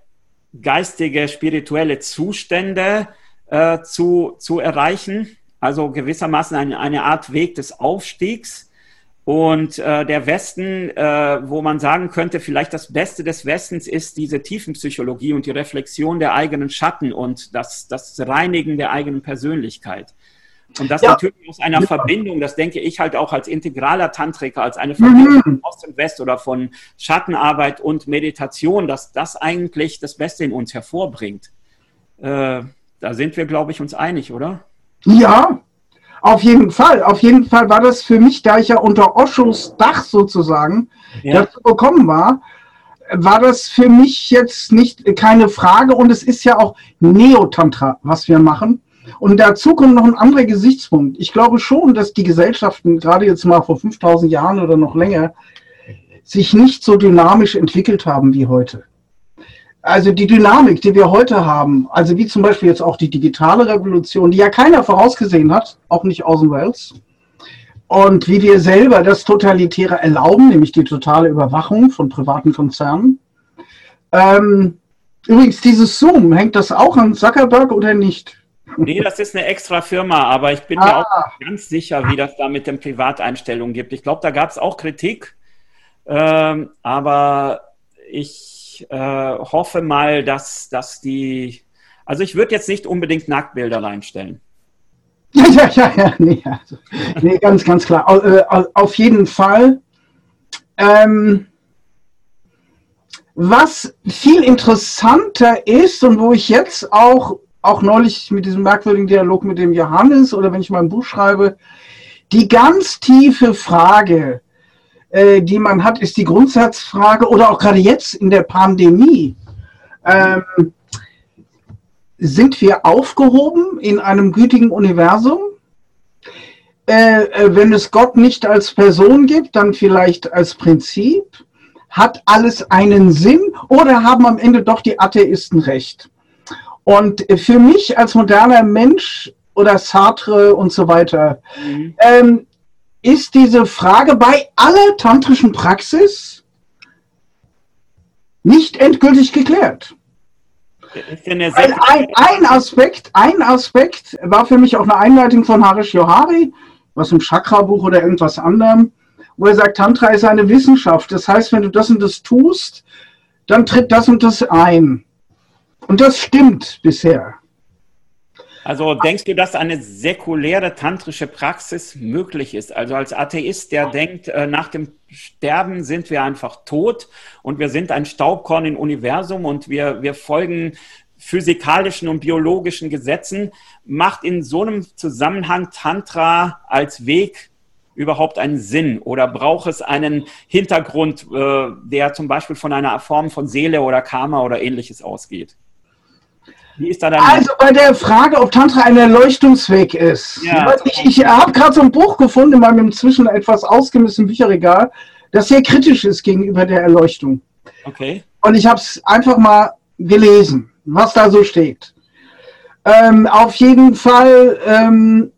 geistige, spirituelle Zustände äh, zu, zu erreichen. Also gewissermaßen eine, eine Art Weg des Aufstiegs und äh, der Westen, äh, wo man sagen könnte, vielleicht das Beste des Westens ist diese Tiefenpsychologie und die Reflexion der eigenen Schatten und das, das Reinigen der eigenen Persönlichkeit. Und das ja. natürlich aus einer ja. Verbindung, das denke ich halt auch als integraler Tantriker, als eine Verbindung mhm. von Ost und West oder von Schattenarbeit und Meditation, dass das eigentlich das Beste in uns hervorbringt. Äh, da sind wir, glaube ich, uns einig, oder? Ja, auf jeden Fall, auf jeden Fall war das für mich, da ich ja unter Oschos Dach sozusagen ja. dazu gekommen war, war das für mich jetzt nicht keine Frage und es ist ja auch Neotantra, was wir machen. Und dazu kommt noch ein anderer Gesichtspunkt. Ich glaube schon, dass die Gesellschaften, gerade jetzt mal vor 5000 Jahren oder noch länger, sich nicht so dynamisch entwickelt haben wie heute. Also die Dynamik, die wir heute haben, also wie zum Beispiel jetzt auch die digitale Revolution, die ja keiner vorausgesehen hat, auch nicht Orson Welles, und wie wir selber das Totalitäre erlauben, nämlich die totale Überwachung von privaten Konzernen. Ähm, übrigens, dieses Zoom, hängt das auch an Zuckerberg oder nicht? Nee, das ist eine extra Firma, aber ich bin ah. mir auch ganz sicher, wie das da mit den Privateinstellungen gibt. Ich glaube, da gab es auch Kritik, ähm, aber ich äh, hoffe mal, dass, dass die. Also ich würde jetzt nicht unbedingt Nacktbilder reinstellen. Ja, ja, ja, ja. Nee, also, nee ganz, ganz klar. Äh, auf jeden Fall. Ähm, was viel interessanter ist und wo ich jetzt auch, auch neulich mit diesem merkwürdigen Dialog mit dem Johannes oder wenn ich mein Buch schreibe, die ganz tiefe Frage, äh, die man hat, ist die Grundsatzfrage oder auch gerade jetzt in der Pandemie. Ähm, sind wir aufgehoben in einem gütigen Universum? Äh, äh, wenn es Gott nicht als Person gibt, dann vielleicht als Prinzip. Hat alles einen Sinn oder haben am Ende doch die Atheisten recht? Und für mich als moderner Mensch oder Sartre und so weiter, mhm. ähm, ist diese Frage bei aller tantrischen Praxis nicht endgültig geklärt. Ein, ein, ein, Aspekt, ein Aspekt war für mich auch eine Einleitung von Harish Johari, was im Chakra-Buch oder irgendwas anderem, wo er sagt, Tantra ist eine Wissenschaft. Das heißt, wenn du das und das tust, dann tritt das und das ein. Und das stimmt bisher. Also denkst du, dass eine säkuläre tantrische Praxis möglich ist? Also als Atheist, der denkt, äh, nach dem Sterben sind wir einfach tot und wir sind ein Staubkorn im Universum und wir, wir folgen physikalischen und biologischen Gesetzen, macht in so einem Zusammenhang Tantra als Weg überhaupt einen Sinn oder braucht es einen Hintergrund, äh, der zum Beispiel von einer Form von Seele oder Karma oder ähnliches ausgeht? Wie ist da dein also bei der Frage, ob Tantra ein Erleuchtungsweg ist. Ja. Ich, ich habe gerade so ein Buch gefunden in meinem inzwischen etwas ausgemessenen Bücherregal, das sehr kritisch ist gegenüber der Erleuchtung. Okay. Und ich habe es einfach mal gelesen, was da so steht. Ähm, auf jeden Fall ähm,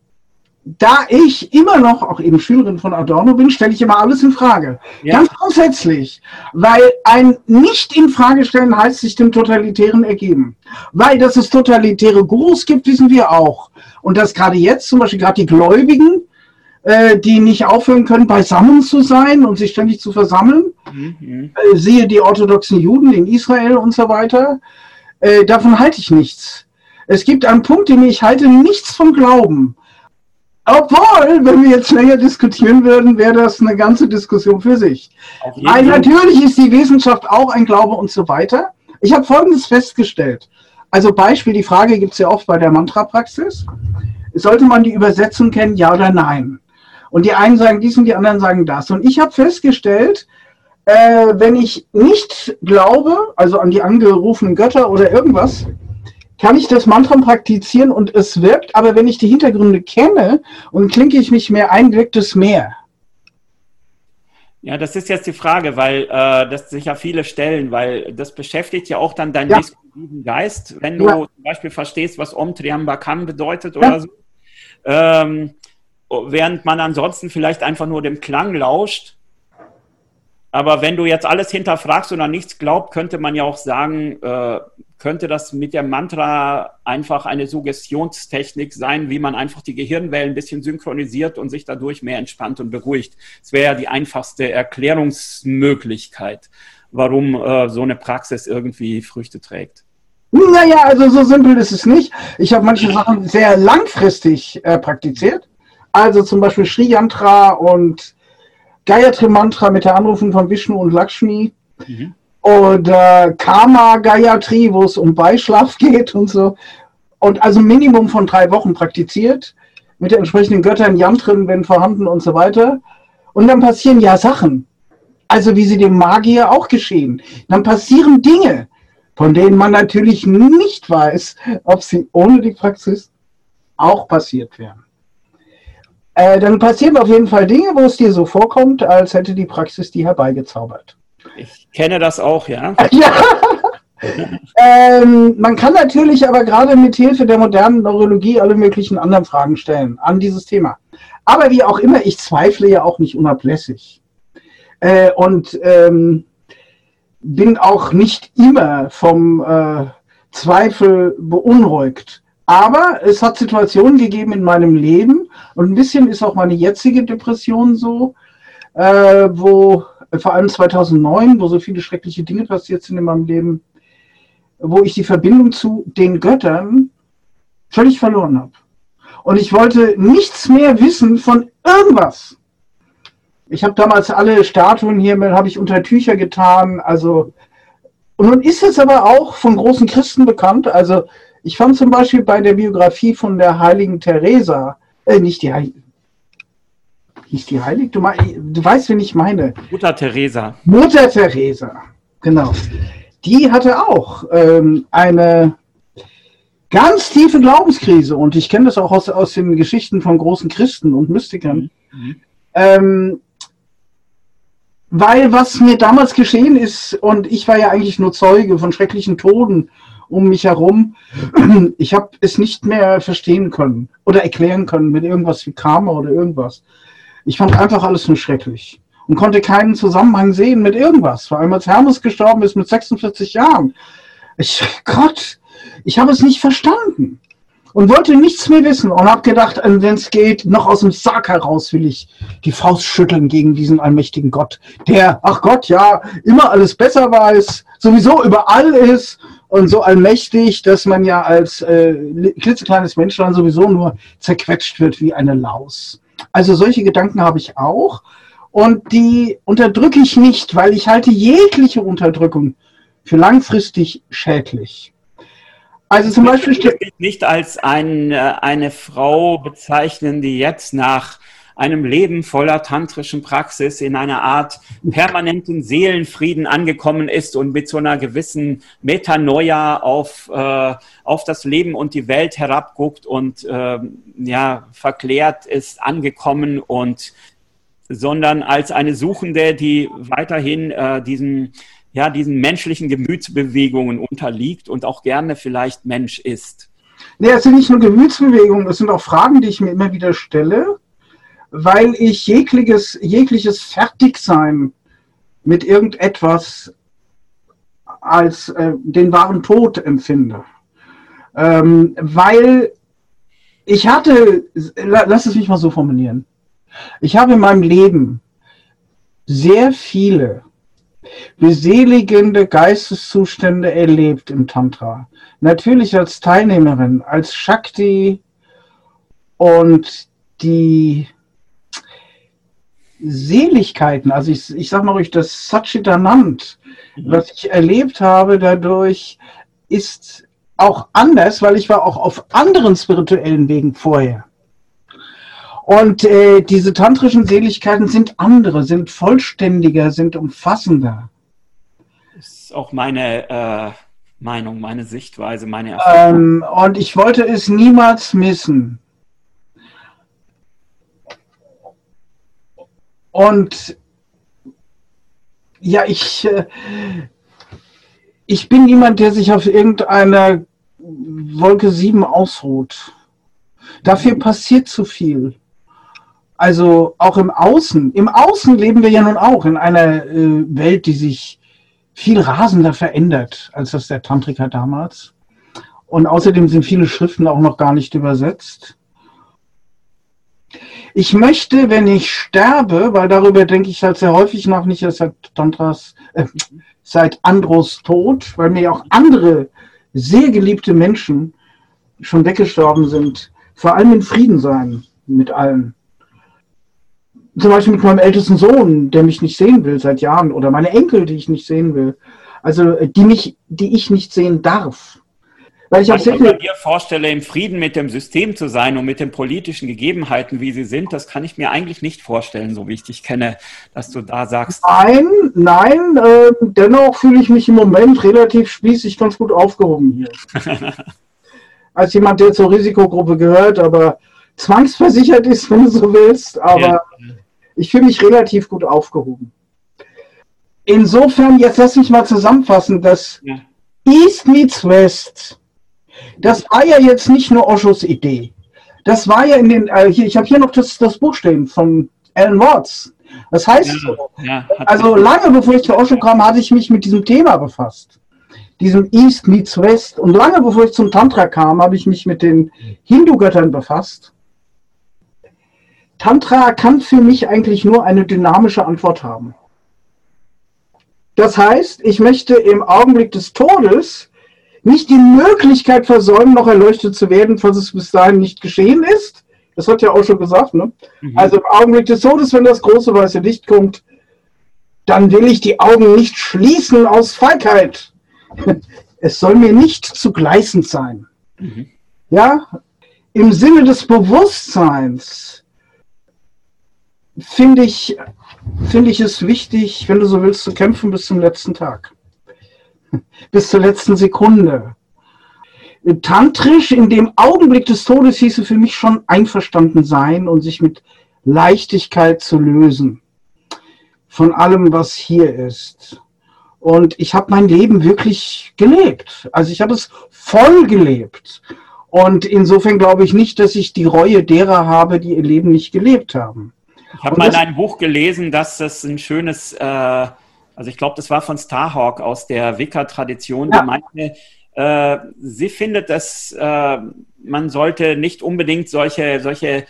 da ich immer noch auch eben Schülerin von Adorno bin, stelle ich immer alles in Frage. Ja. Ganz grundsätzlich. Weil ein nicht in Frage stellen heißt sich dem Totalitären ergeben. Weil dass es totalitäre Gurus gibt, wissen wir auch. Und dass gerade jetzt zum Beispiel gerade die Gläubigen, äh, die nicht aufhören können, beisammen zu sein und sich ständig zu versammeln, mhm. äh, siehe die orthodoxen Juden in Israel und so weiter, äh, davon halte ich nichts. Es gibt einen Punkt, den ich halte nichts vom Glauben Obwohl, wenn wir jetzt länger diskutieren würden, wäre das eine ganze Diskussion für sich. Weil natürlich ist die Wissenschaft auch ein Glaube und so weiter. Ich habe Folgendes festgestellt. Also Beispiel, die Frage gibt es ja oft bei der Mantra-Praxis. Sollte man die Übersetzung kennen, ja oder nein? Und die einen sagen dies und die anderen sagen das. Und ich habe festgestellt, äh, wenn ich nicht glaube, also an die angerufenen Götter oder irgendwas, kann ich das Mantra praktizieren und es wirkt, aber wenn ich die Hintergründe kenne und klinke ich mich mehr ein, wirkt es mehr. Ja, das ist jetzt die Frage, weil äh, das sich ja viele stellen, weil das beschäftigt ja auch dann deinen ja. diskursiven Geist, wenn du ja. zum Beispiel verstehst, was Om Triambakam bedeutet ja. oder so. Ähm, während man ansonsten vielleicht einfach nur dem Klang lauscht. Aber wenn du jetzt alles hinterfragst und an nichts glaubt, könnte man ja auch sagen, äh, könnte das mit der Mantra einfach eine Suggestionstechnik sein, wie man einfach die Gehirnwellen ein bisschen synchronisiert und sich dadurch mehr entspannt und beruhigt. Das wäre ja die einfachste Erklärungsmöglichkeit, warum äh, so eine Praxis irgendwie Früchte trägt. Naja, also so simpel ist es nicht. Ich habe manche Sachen sehr langfristig äh, praktiziert. Also zum Beispiel Sri Yantra und Gayatri Mantra mit der Anrufung von Vishnu und Lakshmi. Mhm oder Karma Gayatri, wo es um Beischlaf geht und so. Und also Minimum von drei Wochen praktiziert, mit den entsprechenden Göttern, Yantren, wenn vorhanden und so weiter. Und dann passieren ja Sachen. Also wie sie dem Magier auch geschehen. Dann passieren Dinge, von denen man natürlich nicht weiß, ob sie ohne die Praxis auch passiert wären. Äh, dann passieren auf jeden Fall Dinge, wo es dir so vorkommt, als hätte die Praxis die herbeigezaubert. Ich kenne das auch, ja. ja. ähm, man kann natürlich aber gerade mit Hilfe der modernen Neurologie alle möglichen anderen Fragen stellen an dieses Thema. Aber wie auch immer, ich zweifle ja auch nicht unablässig. Äh, und ähm, bin auch nicht immer vom äh, Zweifel beunruhigt. Aber es hat Situationen gegeben in meinem Leben und ein bisschen ist auch meine jetzige Depression so, äh, wo vor allem 2009, wo so viele schreckliche Dinge passiert sind in meinem Leben, wo ich die Verbindung zu den Göttern völlig verloren habe. Und ich wollte nichts mehr wissen von irgendwas. Ich habe damals alle Statuen hier, habe ich unter Tücher getan. Also und nun ist es aber auch von großen Christen bekannt. Also ich fand zum Beispiel bei der Biografie von der heiligen Teresa, äh, nicht die heilige, hieß die heilig? Du, du weißt, wen ich meine. Mutter Teresa. Mutter Teresa, genau. Die hatte auch ähm, eine ganz tiefe Glaubenskrise und ich kenne das auch aus, aus den Geschichten von großen Christen und Mystikern. Mhm. Ähm, weil was mir damals geschehen ist, und ich war ja eigentlich nur Zeuge von schrecklichen Toden um mich herum, ich habe es nicht mehr verstehen können oder erklären können mit irgendwas wie Karma oder irgendwas. Ich fand einfach alles nur schrecklich und konnte keinen Zusammenhang sehen mit irgendwas. Vor allem als Hermes gestorben ist mit 46 Jahren. Ich, Gott, ich habe es nicht verstanden und wollte nichts mehr wissen und habe gedacht, äh, wenn es geht, noch aus dem Sarg heraus will ich die Faust schütteln gegen diesen allmächtigen Gott, der, ach Gott, ja, immer alles besser weiß, sowieso überall ist und so allmächtig, dass man ja als äh, klitzekleines Mensch dann sowieso nur zerquetscht wird wie eine Laus. Also solche Gedanken habe ich auch und die unterdrücke ich nicht, weil ich halte jegliche Unterdrückung für langfristig schädlich. Also zum Beispiel ich will nicht als ein, äh, eine Frau bezeichnen, die jetzt nach einem Leben voller tantrischen Praxis in einer Art permanenten Seelenfrieden angekommen ist und mit so einer gewissen Metanoia auf, äh, auf das Leben und die Welt herabguckt und äh, ja, verklärt ist angekommen und sondern als eine Suchende, die weiterhin äh, diesen, ja, diesen menschlichen Gemütsbewegungen unterliegt und auch gerne vielleicht Mensch ist. Nee, es sind nicht nur Gemütsbewegungen, es sind auch Fragen, die ich mir immer wieder stelle weil ich jegliches, jegliches Fertigsein mit irgendetwas als äh, den wahren Tod empfinde. Ähm, weil ich hatte, lass es mich mal so formulieren, ich habe in meinem Leben sehr viele beseligende Geisteszustände erlebt im Tantra. Natürlich als Teilnehmerin, als Shakti und die Seligkeiten, also ich, ich sag mal ruhig, das Satchitanand, mhm. was ich erlebt habe dadurch, ist auch anders, weil ich war auch auf anderen spirituellen Wegen vorher. Und äh, diese tantrischen Seligkeiten sind andere, sind vollständiger, sind umfassender. Das ist auch meine äh, Meinung, meine Sichtweise, meine Erfahrung. Ähm, und ich wollte es niemals missen. Und ja, ich, äh, ich bin niemand, der sich auf irgendeiner Wolke 7 ausruht. Dafür passiert zu viel. Also auch im Außen. Im Außen leben wir ja nun auch in einer äh, Welt, die sich viel rasender verändert als das der Tantriker damals. Und außerdem sind viele Schriften auch noch gar nicht übersetzt. Ich möchte, wenn ich sterbe, weil darüber denke ich halt sehr häufig nach, nicht erst seit Tantras, äh, seit Andros Tod, weil mir auch andere sehr geliebte Menschen schon weggestorben sind, vor allem in Frieden sein mit allen. Zum Beispiel mit meinem ältesten Sohn, der mich nicht sehen will seit Jahren, oder meine Enkel, die ich nicht sehen will. Also die mich, die ich nicht sehen darf. Weil ich, ich mir vorstelle, im Frieden mit dem System zu sein und mit den politischen Gegebenheiten, wie sie sind, das kann ich mir eigentlich nicht vorstellen, so wie ich dich kenne, dass du da sagst. Nein, nein, äh, dennoch fühle ich mich im Moment relativ spießig ganz gut aufgehoben hier. Als jemand, der zur Risikogruppe gehört, aber zwangsversichert ist, wenn du so willst, aber ja. ich fühle mich relativ gut aufgehoben. Insofern, jetzt lass mich mal zusammenfassen, dass ja. East meets West das war ja jetzt nicht nur Oshos Idee. Das war ja in den, äh, hier, ich habe hier noch das, das Buch stehen von Alan Watts. Das heißt, ja, ja, also lange bevor ich zu Osho kam, hatte ich mich mit diesem Thema befasst. Diesem East meets West. Und lange bevor ich zum Tantra kam, habe ich mich mit den Hindu-Göttern befasst. Tantra kann für mich eigentlich nur eine dynamische Antwort haben. Das heißt, ich möchte im Augenblick des Todes nicht die Möglichkeit versäumen, noch erleuchtet zu werden, falls es bis dahin nicht geschehen ist. Das hat ja auch schon gesagt. Ne? Mhm. Also im Augenblick des Todes, wenn das große weiße Licht kommt, dann will ich die Augen nicht schließen aus Feigheit. Es soll mir nicht zu gleißend sein. Mhm. Ja, im Sinne des Bewusstseins finde ich, finde ich es wichtig, wenn du so willst, zu kämpfen bis zum letzten Tag bis zur letzten Sekunde. Tantrisch in dem Augenblick des Todes hieße für mich schon einverstanden sein und sich mit Leichtigkeit zu lösen von allem, was hier ist. Und ich habe mein Leben wirklich gelebt. Also ich habe es voll gelebt. Und insofern glaube ich nicht, dass ich die Reue derer habe, die ihr Leben nicht gelebt haben. Ich habe mal in einem Buch gelesen, dass das ein schönes äh, also ich glaube, das war von Starhawk aus der Wicca-Tradition, ja. die meinte, äh, sie findet, dass äh, man sollte nicht unbedingt solche, solche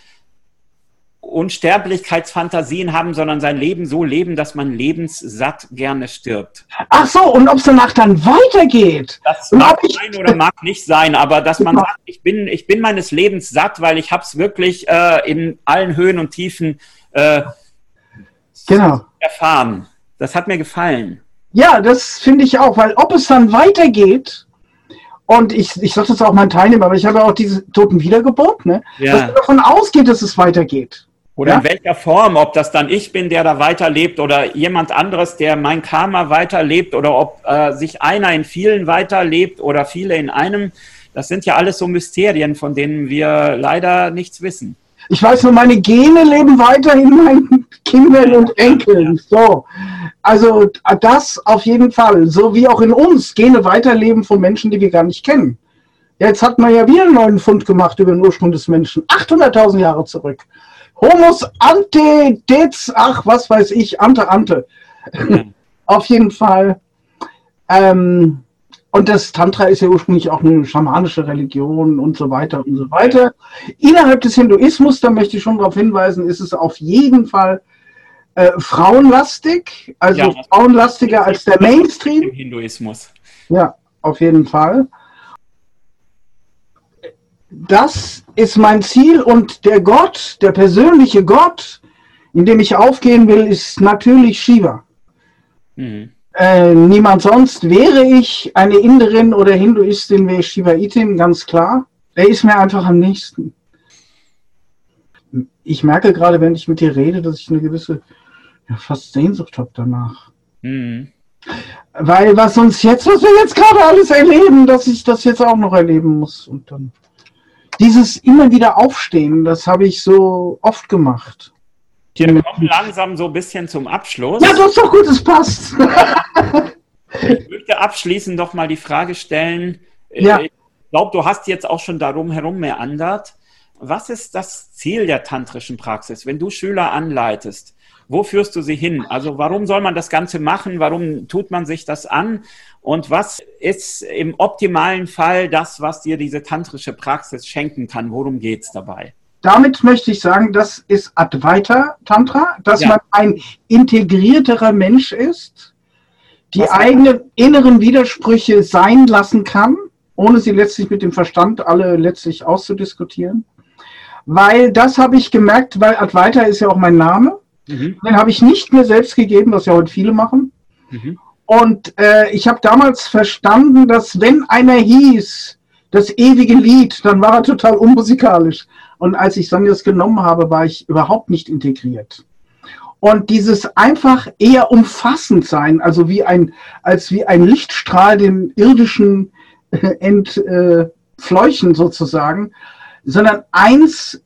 Unsterblichkeitsfantasien haben, sondern sein Leben so leben, dass man lebenssatt gerne stirbt. Ach so, und ob es danach dann weitergeht? Das mag sein oder mag nicht sein, aber dass man sagt, ich bin, ich bin meines Lebens satt, weil ich habe es wirklich äh, in allen Höhen und Tiefen äh, genau. erfahren. Das hat mir gefallen. Ja, das finde ich auch, weil ob es dann weitergeht, und ich, ich sage das auch meinen Teilnehmern, aber ich habe auch diese Toten Wiedergeburt, ne? Ja. dass man davon ausgeht, dass es weitergeht. Oder ja? in welcher Form, ob das dann ich bin, der da weiterlebt oder jemand anderes, der mein Karma weiterlebt oder ob äh, sich einer in vielen weiterlebt oder viele in einem. Das sind ja alles so Mysterien, von denen wir leider nichts wissen. Ich weiß nur, meine Gene leben weiter in meinen Kindern und Enkeln. So. Also das auf jeden Fall. So wie auch in uns Gene weiterleben von Menschen, die wir gar nicht kennen. Jetzt hat man ja wieder einen neuen Fund gemacht über den Ursprung des Menschen. 800.000 Jahre zurück. Homus ante dez, ach, was weiß ich, ante ante. auf jeden Fall. Ähm, und das Tantra ist ja ursprünglich auch eine schamanische Religion und so weiter und so weiter. Innerhalb des Hinduismus, da möchte ich schon darauf hinweisen, ist es auf jeden Fall äh, frauenlastig, also ja, frauenlastiger als der Mainstream. Im Hinduismus. Ja, auf jeden Fall. das ist mein Ziel und der Gott, der persönliche Gott, in dem ich aufgehen will, ist natürlich Shiva. Mhm. Äh, niemand sonst. Wäre ich eine Inderin oder Hinduistin, wäre ich Shivaitin, ganz klar. Er ist mir einfach am nächsten. Ich merke gerade, wenn ich mit dir rede, dass ich eine gewisse ja, fast Sehnsucht habe danach. Mhm. Weil was uns jetzt, was wir jetzt gerade alles erleben, dass ich das jetzt auch noch erleben muss. Und dann dieses immer wieder Aufstehen, das habe ich so oft gemacht. Wir kommen langsam so ein bisschen zum Abschluss. Ja, das ist doch gut, es passt. ich möchte abschließend doch mal die Frage stellen. Äh, ja. Ich glaube, du hast jetzt auch schon darum herum meandert. Was ist das Ziel der tantrischen Praxis, wenn du Schüler anleitest? Wo führst du sie hin? Also warum soll man das Ganze machen? Warum tut man sich das an? Und was ist im optimalen Fall das, was dir diese tantrische Praxis schenken kann? Worum geht es dabei? Damit möchte ich sagen, das ist Advaita Tantra, dass ja. man ein integrierterer Mensch ist, die was eigenen inneren Widersprüche sein lassen kann, ohne sie letztlich mit dem Verstand alle letztlich auszudiskutieren. Weil das habe ich gemerkt, weil Advaita ist ja auch mein Name. Mhm. Den habe ich nicht mir selbst gegeben, was ja heute viele machen. Mhm. Und äh, ich habe damals verstanden, dass wenn einer hieß, das ewige Lied, dann war er total unmusikalisch. Und als ich Sonjas genommen habe, war ich überhaupt nicht integriert. Und dieses einfach eher umfassend sein, also wie ein, als wie ein Lichtstrahl dem irdischen äh, entfleuchen äh, sozusagen, sondern eins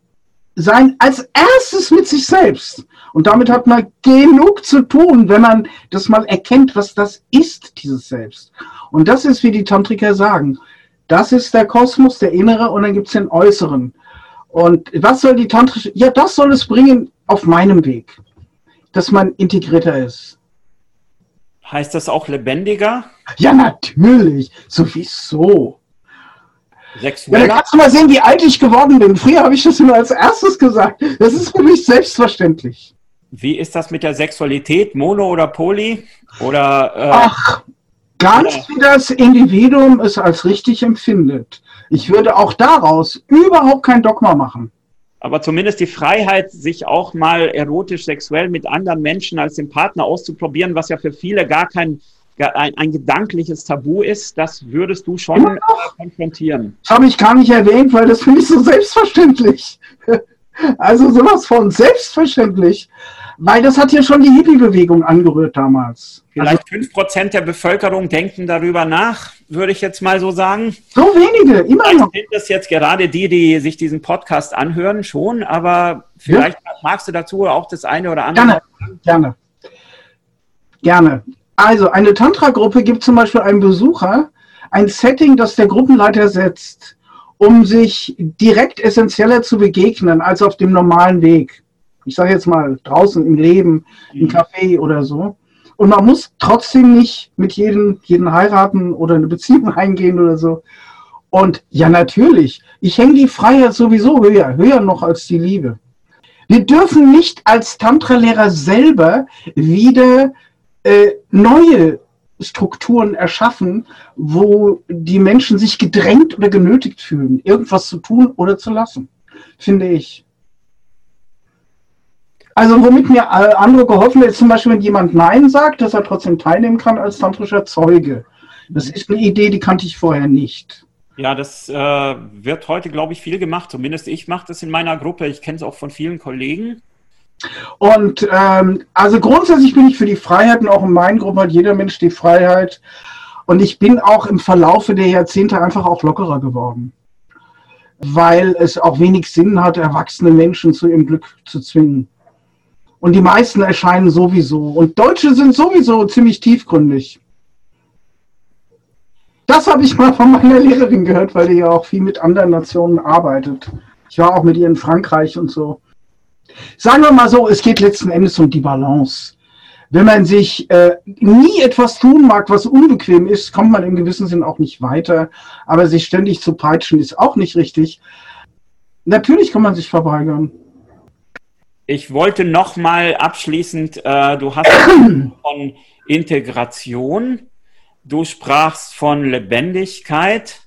sein als erstes mit sich selbst. Und damit hat man genug zu tun, wenn man das mal erkennt, was das ist, dieses Selbst. Und das ist, wie die Tantriker sagen, das ist der Kosmos, der innere, und dann gibt es den äußeren. Und was soll die tantrische, ja, das soll es bringen auf meinem Weg, dass man integrierter ist. Heißt das auch lebendiger? Ja, natürlich, sowieso. Sexueller? Ja, da kannst du mal sehen, wie alt ich geworden bin. Früher habe ich das immer als erstes gesagt. Das ist für mich selbstverständlich. Wie ist das mit der Sexualität? Mono oder Poly? Oder, äh, Ach, ganz oder? wie das Individuum es als richtig empfindet. Ich würde auch daraus überhaupt kein Dogma machen. Aber zumindest die Freiheit, sich auch mal erotisch, sexuell mit anderen Menschen als dem Partner auszuprobieren, was ja für viele gar kein ein, ein gedankliches Tabu ist, das würdest du schon konfrontieren. Das habe ich gar nicht erwähnt, weil das finde ich so selbstverständlich. Also sowas von selbstverständlich. Weil das hat ja schon die Hippie-Bewegung angerührt damals. Vielleicht fünf also, Prozent der Bevölkerung denken darüber nach, würde ich jetzt mal so sagen. So wenige, immer vielleicht noch. sind das jetzt gerade die, die sich diesen Podcast anhören, schon, aber vielleicht ja. magst du dazu auch das eine oder andere. Gerne, gerne. Gerne. Also eine Tantra-Gruppe gibt zum Beispiel einem Besucher ein Setting, das der Gruppenleiter setzt, um sich direkt essentieller zu begegnen als auf dem normalen Weg. Ich sage jetzt mal draußen im Leben, im mhm. Café oder so. Und man muss trotzdem nicht mit jedem, jeden heiraten oder eine Beziehung eingehen oder so. Und ja, natürlich, ich hänge die Freiheit sowieso höher, höher noch als die Liebe. Wir dürfen nicht als Tantra-Lehrer selber wieder äh, neue Strukturen erschaffen, wo die Menschen sich gedrängt oder genötigt fühlen, irgendwas zu tun oder zu lassen, finde ich. Also womit mir äh, andere geholfen wird, zum Beispiel, wenn jemand Nein sagt, dass er trotzdem teilnehmen kann als tantrischer Zeuge. Das ist eine Idee, die kannte ich vorher nicht. Ja, das äh, wird heute, glaube ich, viel gemacht. Zumindest ich mache das in meiner Gruppe. Ich kenne es auch von vielen Kollegen. Und ähm, also grundsätzlich bin ich für die Freiheit und auch in meinen Gruppen hat jeder Mensch die Freiheit. Und ich bin auch im Verlaufe der Jahrzehnte einfach auch lockerer geworden. Weil es auch wenig Sinn hat, erwachsene Menschen zu ihrem Glück zu zwingen. Und die meisten erscheinen sowieso. Und Deutsche sind sowieso ziemlich tiefgründig. Das habe ich mal von meiner Lehrerin gehört, weil die ja auch viel mit anderen Nationen arbeitet. Ich war auch mit ihr in Frankreich und so. Sagen wir mal so, es geht letzten Endes um die Balance. Wenn man sich äh, nie etwas tun mag, was unbequem ist, kommt man im gewissen Sinn auch nicht weiter. Aber sich ständig zu peitschen ist auch nicht richtig. Natürlich kann man sich verweigern. Ich wollte noch mal abschließend, äh, du hast von Integration, du sprachst von Lebendigkeit.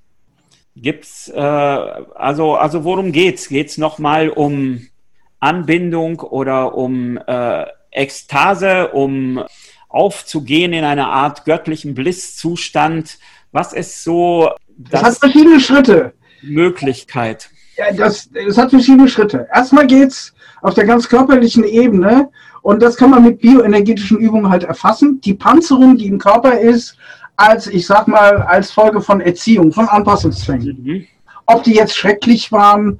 Gibt's, äh, also, also worum geht's? Geht's nochmal um Anbindung oder um äh, Ekstase, um aufzugehen in einer Art göttlichen Blisszustand? Was ist so das, das hat verschiedene Schritte. Möglichkeit? Ja, das, das hat verschiedene Schritte. Erstmal geht's auf der ganz körperlichen Ebene und das kann man mit bioenergetischen Übungen halt erfassen. Die Panzerung, die im Körper ist, als, ich sag mal, als Folge von Erziehung, von Anpassungszwängen. Mhm. Ob die jetzt schrecklich waren,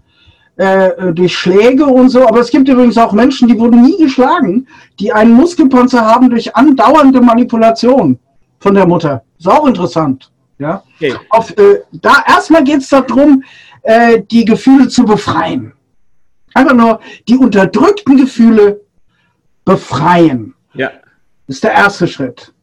äh, durch Schläge und so, aber es gibt übrigens auch Menschen, die wurden nie geschlagen, die einen Muskelpanzer haben durch andauernde Manipulation von der Mutter. Ist auch interessant. Ja? Okay. Auf, äh, da erstmal geht es darum, äh, die Gefühle zu befreien. Einfach nur die unterdrückten Gefühle befreien. Ja. Das ist der erste Schritt.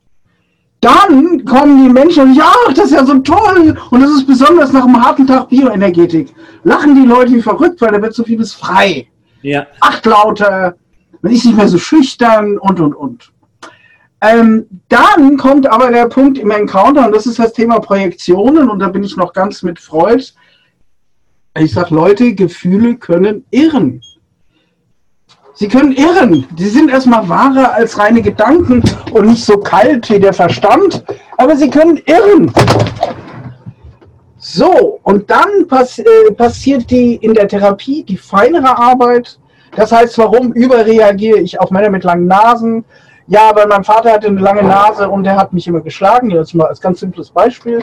Dann kommen die Menschen und ja, das ist ja so toll und das ist besonders nach einem harten Tag Bioenergetik. Lachen die Leute wie verrückt, weil da wird so vieles frei. Ja. Acht lauter, man ist nicht mehr so schüchtern und und und. Ähm, dann kommt aber der Punkt im Encounter und das ist das Thema Projektionen und da bin ich noch ganz mit Freud. Ich sage, Leute, Gefühle können irren. Sie können irren. Sie sind erstmal wahrer als reine Gedanken und nicht so kalt wie der Verstand, aber sie können irren. So, und dann pass äh, passiert die in der Therapie die feinere Arbeit. Das heißt, warum überreagiere ich auf Männer mit langen Nasen? Ja, weil mein Vater hatte eine lange Nase und der hat mich immer geschlagen. Jetzt mal als ganz simples Beispiel.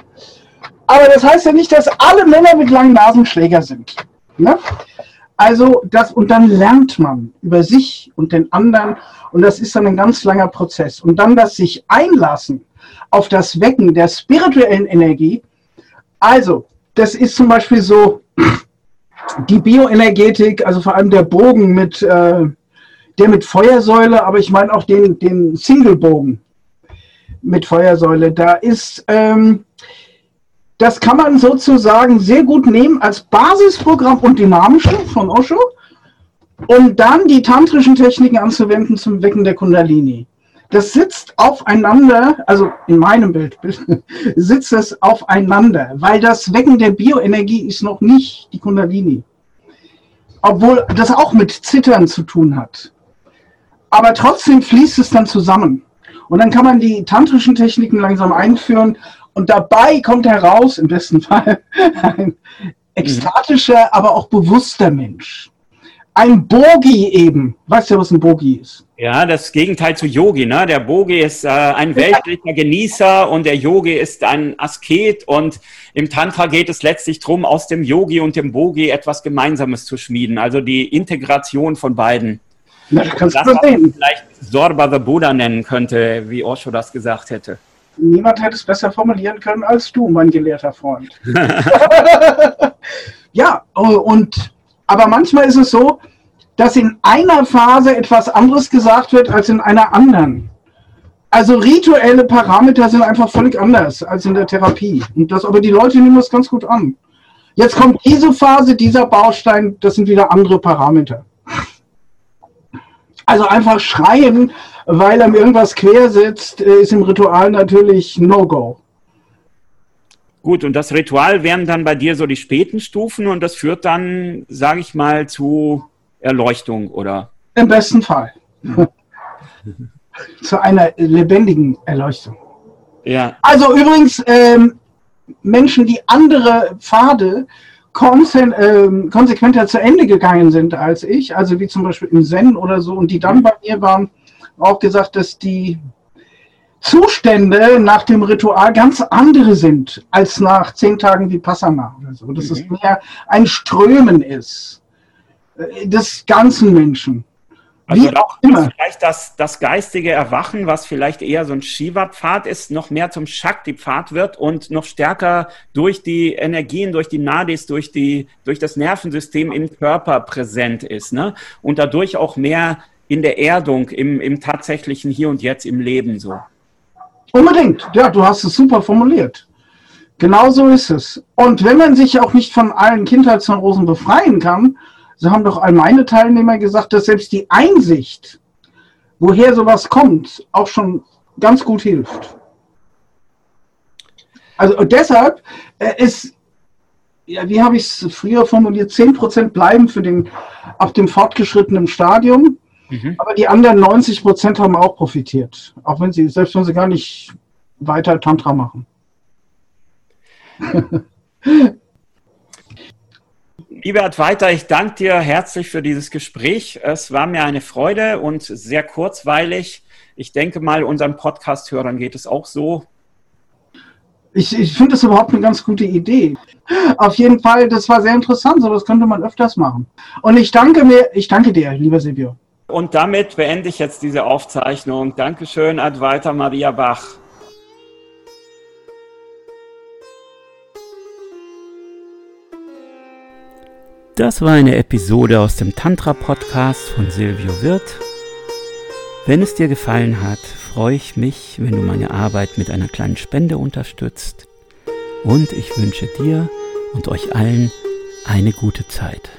Aber das heißt ja nicht, dass alle Männer mit langen Nasen Schläger sind. Ne? Also das, und dann lernt man über sich und den anderen und das ist dann ein ganz langer Prozess. Und dann das sich einlassen auf das Wecken der spirituellen Energie. Also, das ist zum Beispiel so die Bioenergetik, also vor allem der Bogen mit, äh, der mit Feuersäule, aber ich meine auch den, den Singlebogen mit Feuersäule. Da ist, ähm, das kann man sozusagen sehr gut nehmen als Basisprogramm und dynamische von Osho, um dann die tantrischen Techniken anzuwenden zum Wecken der Kundalini. Das sitzt aufeinander, also in meinem Bild sitzt es aufeinander, weil das Wecken der Bioenergie ist noch nicht die Kundalini. Obwohl das auch mit Zittern zu tun hat. Aber trotzdem fließt es dann zusammen. Und dann kann man die tantrischen Techniken langsam einführen und dabei kommt heraus, im besten Fall, ein ekstatischer, aber auch bewusster Mensch. Ein Bogi eben. Weißt du, was ein Bogi ist? Ja, das Gegenteil zu Yogi. Ne? Der Bogi ist äh, ein weltlicher Genießer und der Yogi ist ein Asket. Und im Tantra geht es letztlich darum, aus dem Yogi und dem Bogi etwas Gemeinsames zu schmieden. Also die Integration von beiden. Na, das kannst das, du sehen. vielleicht Sorba the Buddha nennen könnte, wie Osho das gesagt hätte. Niemand hätte es besser formulieren können als du, mein gelehrter Freund. ja, und aber manchmal ist es so, dass in einer Phase etwas anderes gesagt wird als in einer anderen. Also rituelle Parameter sind einfach völlig anders als in der Therapie. Und das, aber die Leute nehmen das ganz gut an. Jetzt kommt diese Phase, dieser Baustein, das sind wieder andere Parameter. Also einfach schreien, weil er irgendwas quer sitzt, äh, ist im Ritual natürlich No-Go. Gut, und das Ritual wären dann bei dir so die späten Stufen und das führt dann, sage ich mal, zu Erleuchtung, oder? Im besten Fall. zu einer lebendigen Erleuchtung. Ja. Also übrigens, ähm, Menschen, die andere Pfade ähm, konsequenter zu Ende gegangen sind als ich, also wie zum Beispiel im Zen oder so, und die dann bei mir waren, auch gesagt, dass die Zustände nach dem Ritual ganz andere sind als nach zehn Tagen wie Passana oder so. Dass mhm. es mehr ein Strömen ist äh, des ganzen Menschen. Also Wie auch immer. Vielleicht das, das geistige Erwachen, was vielleicht eher so ein Shiva-Pfad ist, noch mehr zum Shakti-Pfad wird und noch stärker durch die Energien, durch die Nadis, durch, die, durch das Nervensystem im Körper präsent ist. Ne? Und dadurch auch mehr in der Erdung, im, im tatsächlichen Hier und Jetzt, im Leben so. Unbedingt. Ja, du hast es super formuliert. Genau so ist es. Und wenn man sich auch nicht von allen Kindheitsneurosen befreien kann, so haben doch all meine Teilnehmer gesagt, dass selbst die Einsicht, woher sowas kommt, auch schon ganz gut hilft. Also deshalb äh, ist ja, wie habe ich es früher formuliert, 10% bleiben für den, ab dem fortgeschrittenen Stadium, mhm. aber die anderen 90% haben auch profitiert, auch wenn sie, selbst wenn sie gar nicht weiter Tantra machen. Lieber Advaita, ich danke dir herzlich für dieses Gespräch. Es war mir eine Freude und sehr kurzweilig. Ich denke mal, unseren Podcast-Hörern geht es auch so. Ich, ich finde das überhaupt eine ganz gute Idee. Auf jeden Fall, das war sehr interessant, so das könnte man öfters machen. Und ich danke mir, ich danke dir, lieber Silvio. Und damit beende ich jetzt diese Aufzeichnung. Dankeschön, Advaita Maria Bach. Das war eine Episode aus dem Tantra-Podcast von Silvio Wirth. Wenn es dir gefallen hat, freue ich mich, wenn du meine Arbeit mit einer kleinen Spende unterstützt. Und ich wünsche dir und euch allen eine gute Zeit.